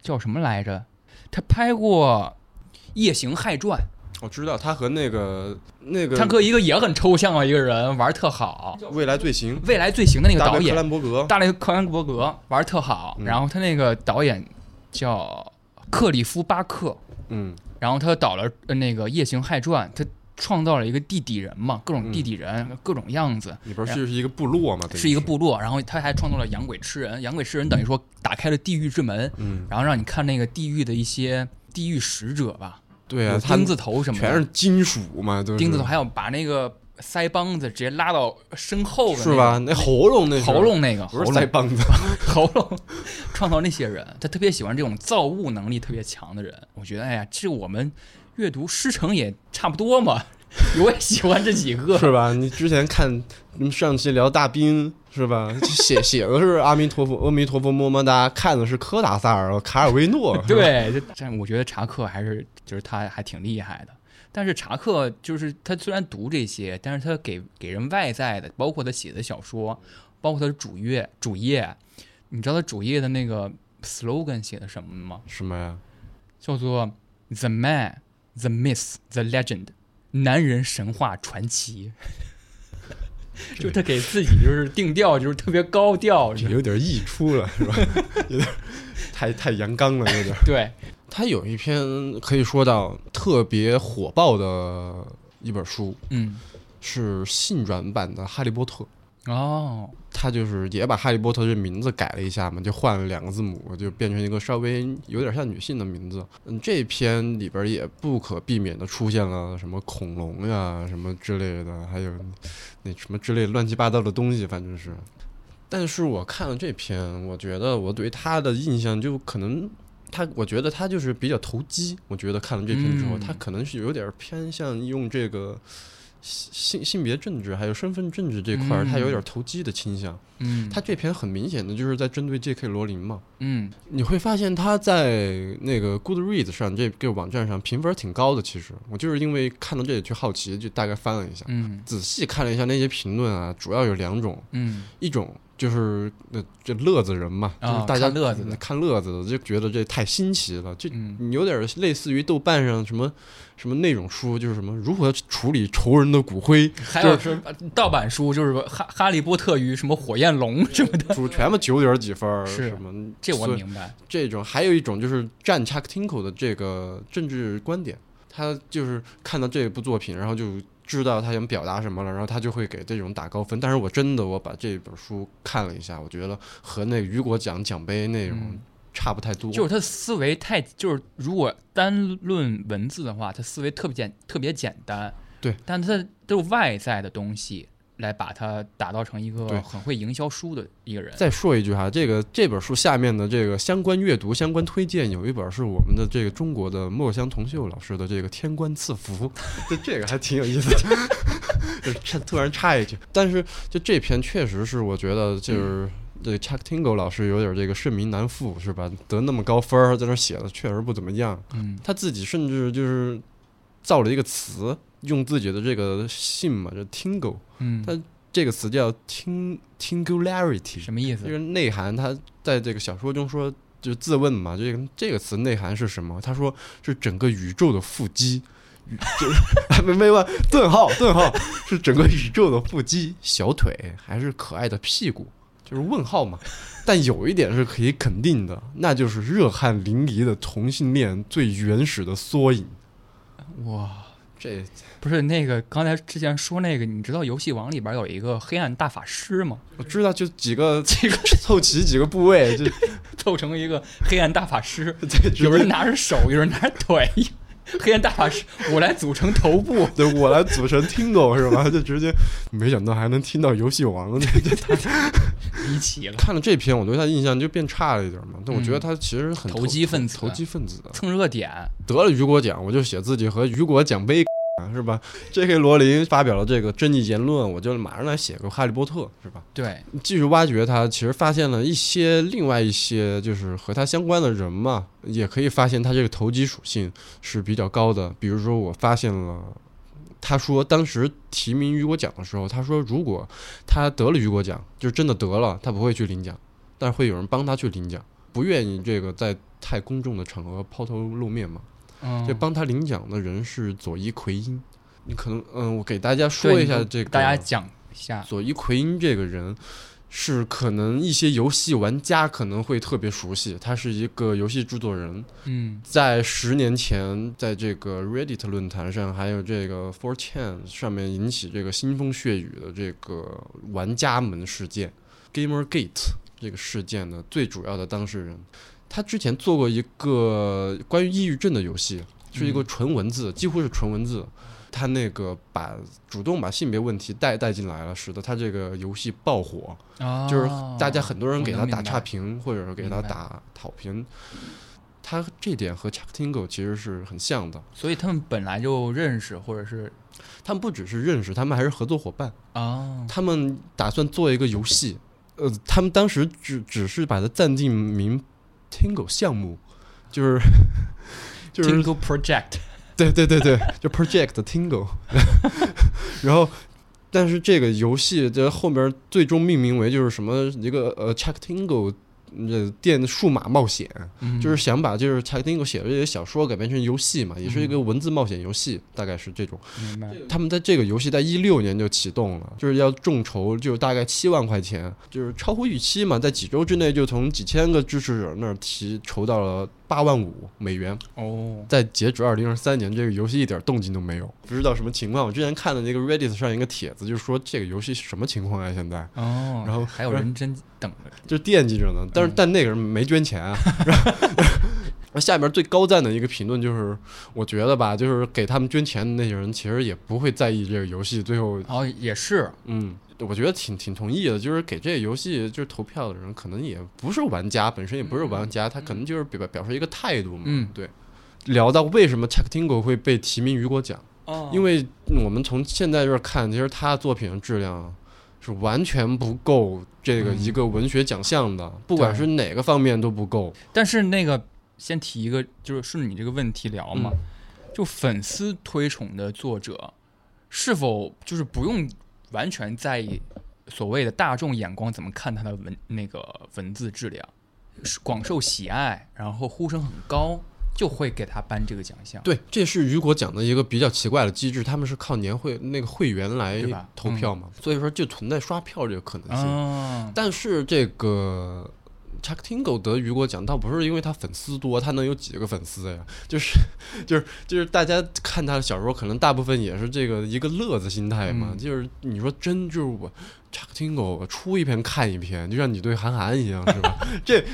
叫什么来着？他拍过《夜行骇传》，我知道他和那个那个他和一个也很抽象的一个人玩特好，未来罪行未来罪行的那个导演克兰伯格，大卫克兰伯格玩特好，嗯。然后他那个导演叫克里夫巴克，嗯。然后他导了呃那个《夜行骇传》，他创造了一个地底人嘛，各种地底人，各种样子，里边是一个部落嘛，是一个部落。然后他还创造了养鬼吃人，养鬼吃人等于说打开了地狱之门，嗯，然后让你看那个地狱的一些地狱使者吧，对啊，钉子头什么的，全是金属嘛，都是钉子头，还有把那个腮帮子直接拉到身后的、是吧？？那喉咙那是喉咙那个不是腮帮子，喉咙创造那些人，他特别喜欢这种造物能力特别强的人。我觉得，哎呀，这我们阅读师承也差不多嘛，我也喜欢这几个。是吧？你之前看嗯上期聊大兵是吧？写 写的是阿弥陀佛，阿弥陀佛，么么哒，看的是科达萨尔、卡尔维诺，对，这这我觉得查克还是就是他还挺厉害的。但是查克就是他虽然读这些，但是他给给人外在的，包括他写的小说，包括他的主页主页，你知道他主页的那个 slogan 写的什么吗？什么呀？叫做 “The Man, the Myth, the Legend”，男人神话传奇。就他给自己就是定调，就是特别高调，这有点溢出了是吧？有点太太阳刚了，有点。对，他有一篇可以说到特别火爆的一本书，嗯，是性转版的《哈利波特》。哦，他就是也把哈利波特这名字改了一下嘛，就换了两个字母，就变成一个稍微有点像女性的名字。嗯，这篇里边也不可避免的出现了什么恐龙呀、什么之类的，还有那什么之类乱七八糟的东西，反正是。但是我看了这篇，我觉得我对他的印象就可能他，我觉得他就是比较投机。我觉得看了这篇之后，他可能是有点偏向用这个性性别政治还有身份政治这块儿，他有点投机的倾向。嗯，他这篇很明显的就是在针对 J.K. 罗琳嘛。嗯你会发现他在那个 Goodreads 上这个网站上评分挺高的。其实我就是因为看到这里去好奇，就大概翻了一下，嗯仔细看了一下那些评论啊，主要有两种，嗯一种就是那这乐子人嘛，就是啊大家看乐子的看乐子的就觉得这太新奇了，就嗯有点类似于豆瓣上什么什么那种书，就是什么如何处理仇人的骨灰，还有是盗版书，就是哈哈利波特与什么火焰龙什么的，主全部九点几分儿，是什么这我明白。这种，还有一种就是站 Chuck Tinko 的这个政治观点，他就是看到这部作品，然后就知道他想表达什么了，然后他就会给这种打高分。但是我真的我把这本书看了一下，我觉得和那雨果奖奖杯内容嗯差不太多。就是他思维太，就是如果单论文字的话，他思维特别简特别简单，对，但他都是外在的东西来把它打造成一个对很会营销书的一个人。再说一句哈，这个这本书下面的这个相关阅读、相关推荐，有一本是我们的这个中国的墨香铜臭老师的这个《天官赐福》，这这个还挺有意思的。就插突然插一句，但是就这篇确实是我觉得就是。这 Chuck Tingle 老师有点这个盛名难副，是吧？得那么高分儿，在那儿写的确实不怎么样。嗯他自己甚至就是造了一个词，用自己的这个姓嘛，就 Tingle，嗯，它这个词叫 ting tingularity，什么意思就是内涵，他在这个小说中说，就自问嘛，这个这个词内涵是什么？他说是整个宇宙的腹肌，宇就是没没问顿号顿号，是整个宇宙的腹肌，小腿还是可爱的屁股，就是问号嘛。但有一点是可以肯定的，那就是热汗淋漓的同性恋最原始的缩影。哇，这不是那个刚才之前说那个，你知道游戏王里边有一个黑暗大法师吗？我知道，就几个 这个凑齐几个部位，就凑成一个黑暗大法师，有人拿着手，有人拿着腿。黑暗大法师，我来组成头部。对我来组成 Tingo 是吧？就直接没想到还能听到游戏王，这这太离奇了，看了这篇，我对他印象就变差了一点嘛。但我觉得嗯他其实很投机分子投机分子蹭热点。得了雨果奖，我就写自己和雨果奖杯。是吧？J.K. 罗琳发表了这个争议言论，我就马上来写个《哈利波特》，是吧？对，继续挖掘他，其实发现了一些另外一些就是和他相关的人嘛，也可以发现他这个投机属性是比较高的。比如说，我发现了，他说当时提名雨果奖的时候，他说如果他得了雨果奖，就真的得了，他不会去领奖，但是会有人帮他去领奖，不愿意这个在太公众的场合抛头露面嘛。嗯，这帮他领奖的人是佐伊奎因，你可能嗯，我给大家说一下这个，大家讲一下。佐伊奎因这个人是可能一些游戏玩家可能会特别熟悉，他是一个游戏制作人，嗯。在十年前在这个 Reddit 论坛上，还有这个 4chan 上面引起这个腥风血雨的这个玩家们事件，Gamergate 这个事件的最主要的当事人，他之前做过一个关于抑郁症的游戏，是一个嗯纯文字，几乎是纯文字。他那个把主动把性别问题带带进来了，使得他这个游戏爆火，哦就是大家很多人给他打差评，或者是给他打好评。他这点和 Chuck Tingle 其实是很像的，所以他们本来就认识，或者是他们不只是认识，他们还是合作伙伴。哦，他们打算做一个游戏，呃，他们当时只只是把它暂定名 Tingle 项目，就是就是 Tingle Project，对对对对，就 Project Tingle，然后。但是这个游戏的后面最终命名为就是什么一个呃 Check Tingle 呃电数码冒险，嗯就是想把就是 Chuck Tingle 写的这些小说改编成游戏嘛，也是一个文字冒险游戏，大概是这种。他们在这个游戏在一六年就启动了，就是要众筹，就大概七万块钱，就是超乎预期嘛，在几周之内就从几千个支持者那儿提筹到了八万五美元。哦，在截止二零二三年，这个游戏一点动静都没有，不知道什么情况。我之前看的那个 Reddit 上一个帖子，就是说这个游戏什么情况啊？现在哦，然后还有人真等着。就惦记着呢，但是嗯但那个人没捐钱啊。然 后然后下边最高赞的一个评论就是，我觉得吧，就是给他们捐钱的那些人，其实也不会在意这个游戏最后哦，也是，嗯，我觉得挺挺同意的，就是给这个游戏就是投票的人，可能也不是玩家，本身也不是玩家，他可能就是表表示一个态度嘛。嗯对。聊到为什么 Chuck Tingle 会被提名雨果奖，哦因为我们从现在这儿看，其实他作品的质量是完全不够这个嗯一个文学奖项的，不管是哪个方面都不够。但是那个先提一个，就是顺着你这个问题聊嘛，就粉丝推崇的作者是否就是不用完全在意所谓的大众眼光怎么看他的文那个文字质量，是广受喜爱，然后呼声很高，就会给他颁这个奖项。对，这是雨果奖的一个比较奇怪的机制，他们是靠年会那个会员来投票嘛，所以说就存在刷票这个可能性。啊，但是这个 Chuck Tingle 得雨果奖，倒不是因为他粉丝多，他能有几个粉丝呀？就是 就是就是大家看他的小说，可能大部分也是这个一个乐子心态嘛。嗯就是你说真就是我 Chuck Tingle 出一篇看一篇，就像你对韩寒一样，是吧？这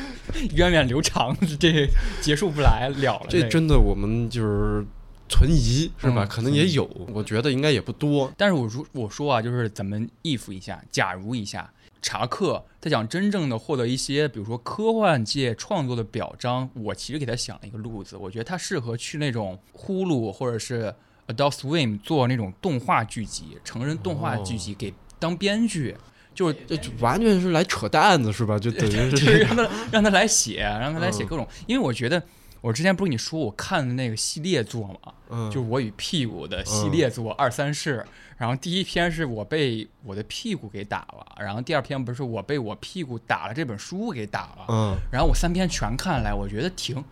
源远流长，这结束不来了了。这真的我们就是存疑，是吧？嗯可能也有，我觉得应该也不多。但是我如我说啊，就是咱们 if 一下，假如一下，查克他想真正的获得一些，比如说科幻界创作的表彰，我其实给他想了一个路子，我觉得他适合去那种呼噜或者是 Adult Swim 做那种动画剧集，成人动画剧集给当编剧，就是完全是来扯淡子，是吧？就等于 就是是让他 让他来写，让他来写嗯。各种，因为我觉得我之前不是跟你说我看的那个系列作嘛，嗯，就是我与屁股的系列作二三世，然后第一篇是我被我的屁股给打了，然后第二篇不是我被我屁股打了这本书给打了，嗯，然后我三篇全看来，我觉得挺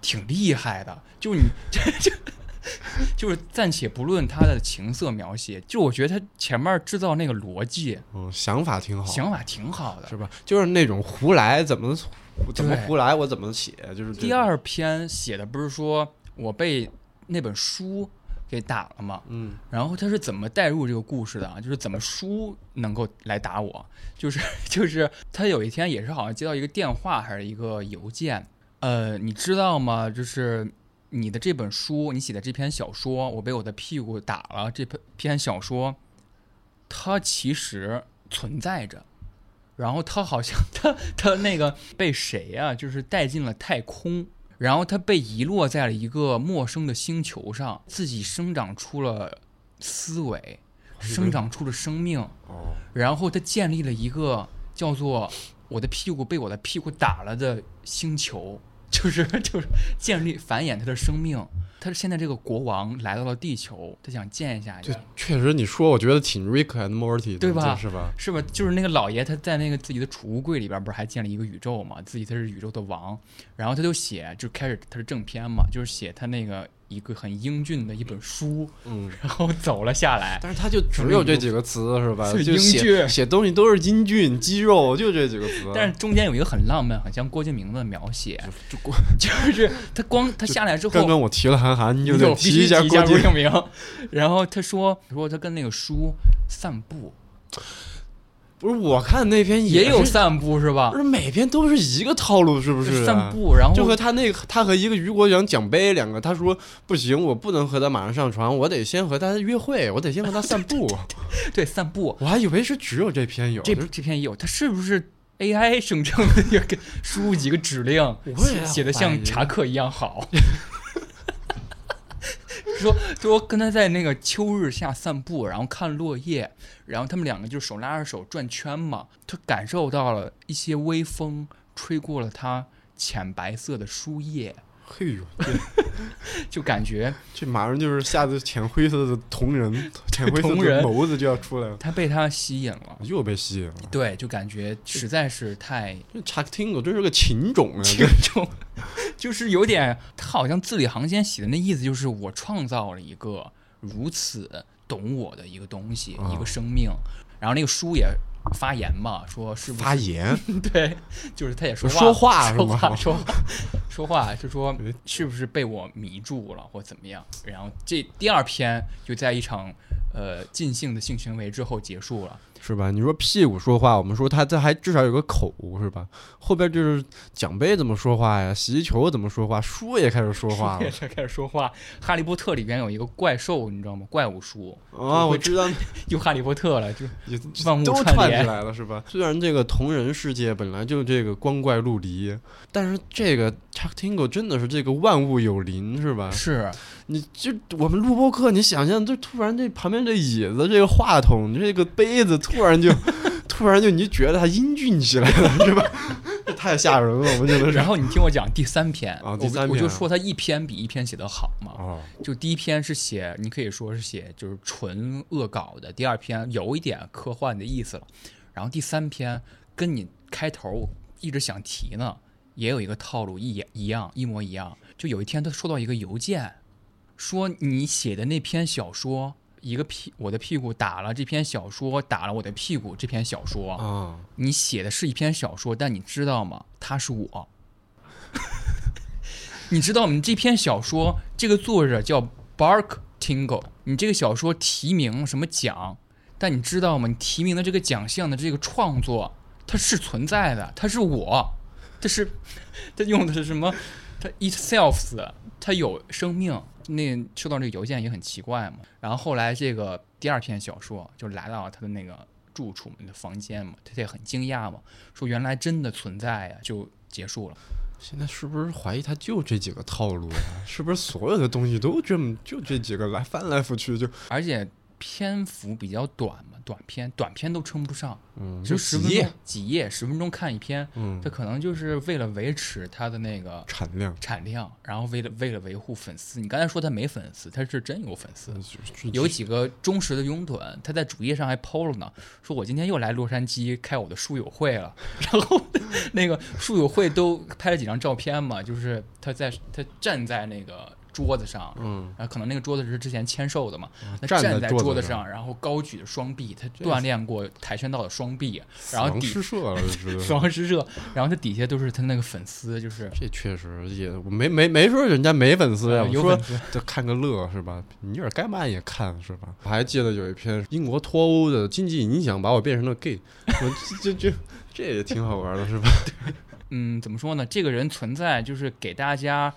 挺厉害的，就是你 这这。就是暂且不论他的情色描写，就我觉得他前面制造那个逻辑嗯，想法挺好，想法挺好的。是吧？就是那种胡来怎么怎么对胡来，我怎么写，就是第二篇写的不是说我被那本书给打了吗？嗯然后他是怎么带入这个故事的啊？就是怎么书能够来打我？就是 就是他有一天也是好像接到一个电话还是一个邮件，呃，你知道吗？就是你的这本书，你写的这篇小说，我被我的屁股打了。这篇篇小说，它其实存在着，然后他好像他他那个被谁啊，就是带进了太空，然后他被遗落在了一个陌生的星球上，自己生长出了思维，生长出了生命，哦，然后他建立了一个叫做“我的屁股被我的屁股打了”的星球，就是 就是建立繁衍他的生命。他现在这个国王来到了地球，他想见一下，就确实你说，我觉得挺 Rick and Morty 的，对吧是吧？是吧？就是那个老爷他在那个自己的储物柜里边，不是还建了一个宇宙嘛？自己他是宇宙的王，然后他就写，就开始他是正片嘛，就是写他那个一个很英俊的一本书，嗯。然后走了下来。但是他就只有这几个词是吧？是就写英俊写东西都是英俊、肌肉，就这几个词。但是中间有一个很浪漫，很像郭敬明的描写，就过 就是他光他下来之后，刚刚我提了韩寒，你就得提一下郭敬明。然后他说说他跟那个书散步，不是我看那篇也有散步是吧不？是每篇都是一个套路，是不是、啊？散步，然后就和他那个，他和一个雨果奖奖杯两个，他说不行，我不能和他马上上床，我得先和他约会，我得先和他散步。对散步，我还以为是只有这篇有，这这篇也有，他是不是 AI 生成的？也给输入几个指令，写写的像查克一样好。说说跟他在那个秋日下散步，然后看落叶，然后他们两个就手拉着手转圈嘛。他感受到了一些微风吹过了他浅白色的书页，嘿呦，就感觉这马上就是下子浅灰色的瞳仁，浅灰色瞳仁的眸子就要出来了，他被他吸引了。又被吸引了。对，就感觉实在是太这 Chuck Tingle 真是个情种啊！这这种，就是有点，他好像字里行间写的那意思就是我创造了一个如此懂我的一个东西，啊一个生命。然后那个书也发言嘛，说是不是发言，对，就是他也说说话是说吗话说话说话就说是不是被我迷住了或怎么样？然后这第二篇就在一场呃尽兴的性行为之后结束了。是吧？你说屁股说话，我们说他这还至少有个口是吧？后边就是奖杯怎么说话呀？洗衣球怎么说话？书也开始说话了也开始说话。哈利波特里边有一个怪兽，你知道吗？怪物书啊！我知道，又哈利波特了，就也万物串联串起来了是吧？虽然这个同人世界本来就这个光怪陆离，但是这个 Chuck Tingle 真的是这个万物有灵是吧？是你就我们录播课，你想象，就突然这旁边这椅子、这个话筒、这个杯子，突然就突然就你就觉得他英俊起来了是吧？这太吓人了，我们真的是。然后你听我讲第三篇啊我第三篇啊我就说他一篇比一篇写的好嘛。哦，就第一篇是写，你可以说是写就是纯恶搞的，第二篇有一点科幻的意思了，然后第三篇跟你开头一直想提呢，也有一个套路一一样一模一样。就有一天他收到一个邮件，说你写的那篇小说。一个屁，我的屁股打了这篇小说，打了我的屁股这篇小说，嗯，你写的是一篇小说，但你知道吗？他是我。你知道吗？你这篇小说这个作者叫 Bark Tingle，你这个小说提名什么奖？但你知道吗？你提名的这个奖项的这个创作，它是存在的，它是我，它是 它用的是什么？它 itself，它有生命。那收到这个邮件也很奇怪嘛。然后后来这个第二篇小说就来到了他的那个住处的房间嘛，他也很惊讶嘛，说原来真的存在呀，就结束了。现在是不是怀疑他就这几个套路啊？是不是所有的东西都这么就这几个来翻来覆去就而且篇幅比较短嘛，短篇短篇都称不上，嗯就十分钟几页几页，十分钟看一篇，嗯他可能就是为了维持他的那个产量产量，然后为了为了维护粉丝。你刚才说他没粉丝，他是真有粉丝。有几个忠实的拥趸，他在主页上还 PO 了呢，说我今天又来洛杉矶开我的书友会了。然后 那个书友会都拍了几张照片嘛，就是他在他站在那个桌子上，嗯，然后可能那个桌子是之前签售的嘛，他站站在桌子上，然后高举着双臂，他锻炼过跆拳道的双臂，然后狼底失射双施射，然后他底下都是他那个粉丝，就是这确实也没没没说人家没粉丝呀，呃我说有粉丝，就看个乐是吧？尼尔盖曼也看是吧？我还记得有一篇英国脱欧的经济影响把我变成了 gay，我这这这这也挺好玩的是吧？嗯，怎么说呢？这个人存在就是给大家，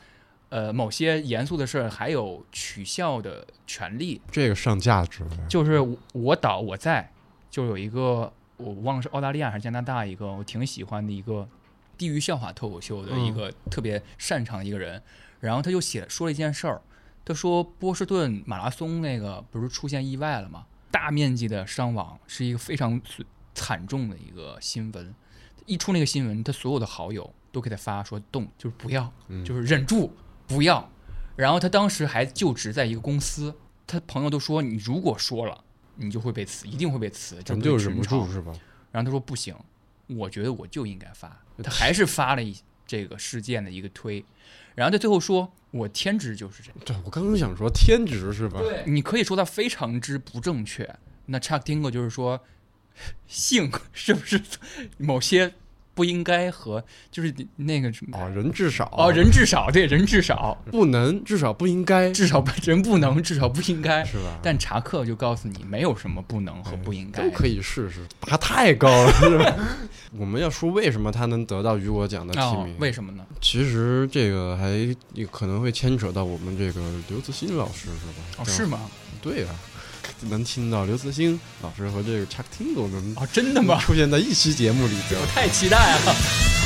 呃，某些严肃的事儿还有取笑的权利，这个上价值了，就是我我倒我在，就有一个我忘了是澳大利亚还是加拿大一个我挺喜欢的一个地域笑话脱口秀的一个特别擅长的一个人，然后他就写说了一件事儿，他说波士顿马拉松那个不是出现意外了吗？大面积的伤亡是一个非常惨重的一个新闻，一出那个新闻，他所有的好友都给他发说动就是不要，就是忍住不要。然后他当时还就职在一个公司，他朋友都说你如果说了，你就会被辞，一定会被辞，咱就忍不住是吧？然后他说不行，我觉得我就应该发，他还 是发了一这个事件的一个推。然后他最后说，我天职就是这样。对我刚刚想说天职是吧？对，你可以说他非常之不正确。那 Chuck Dingle 就是说，性是不是某些？不应该和就是那个什么哦，人至少哦，人至少对人至少不能，至少不应该，至少人不能，至少不应该是吧？但查克就告诉你，没有什么不能和不应该，都可以试试，拔太高了是吧？我们要说为什么他能得到雨果奖的提名？为什么呢？其实这个还可能会牵扯到我们这个刘慈欣老师是吧？哦，是吗？对啊。能听到刘慈欣老师和这个 Chuck Tingle 能啊，真的吗？出现在一期节目里，我 太期待了。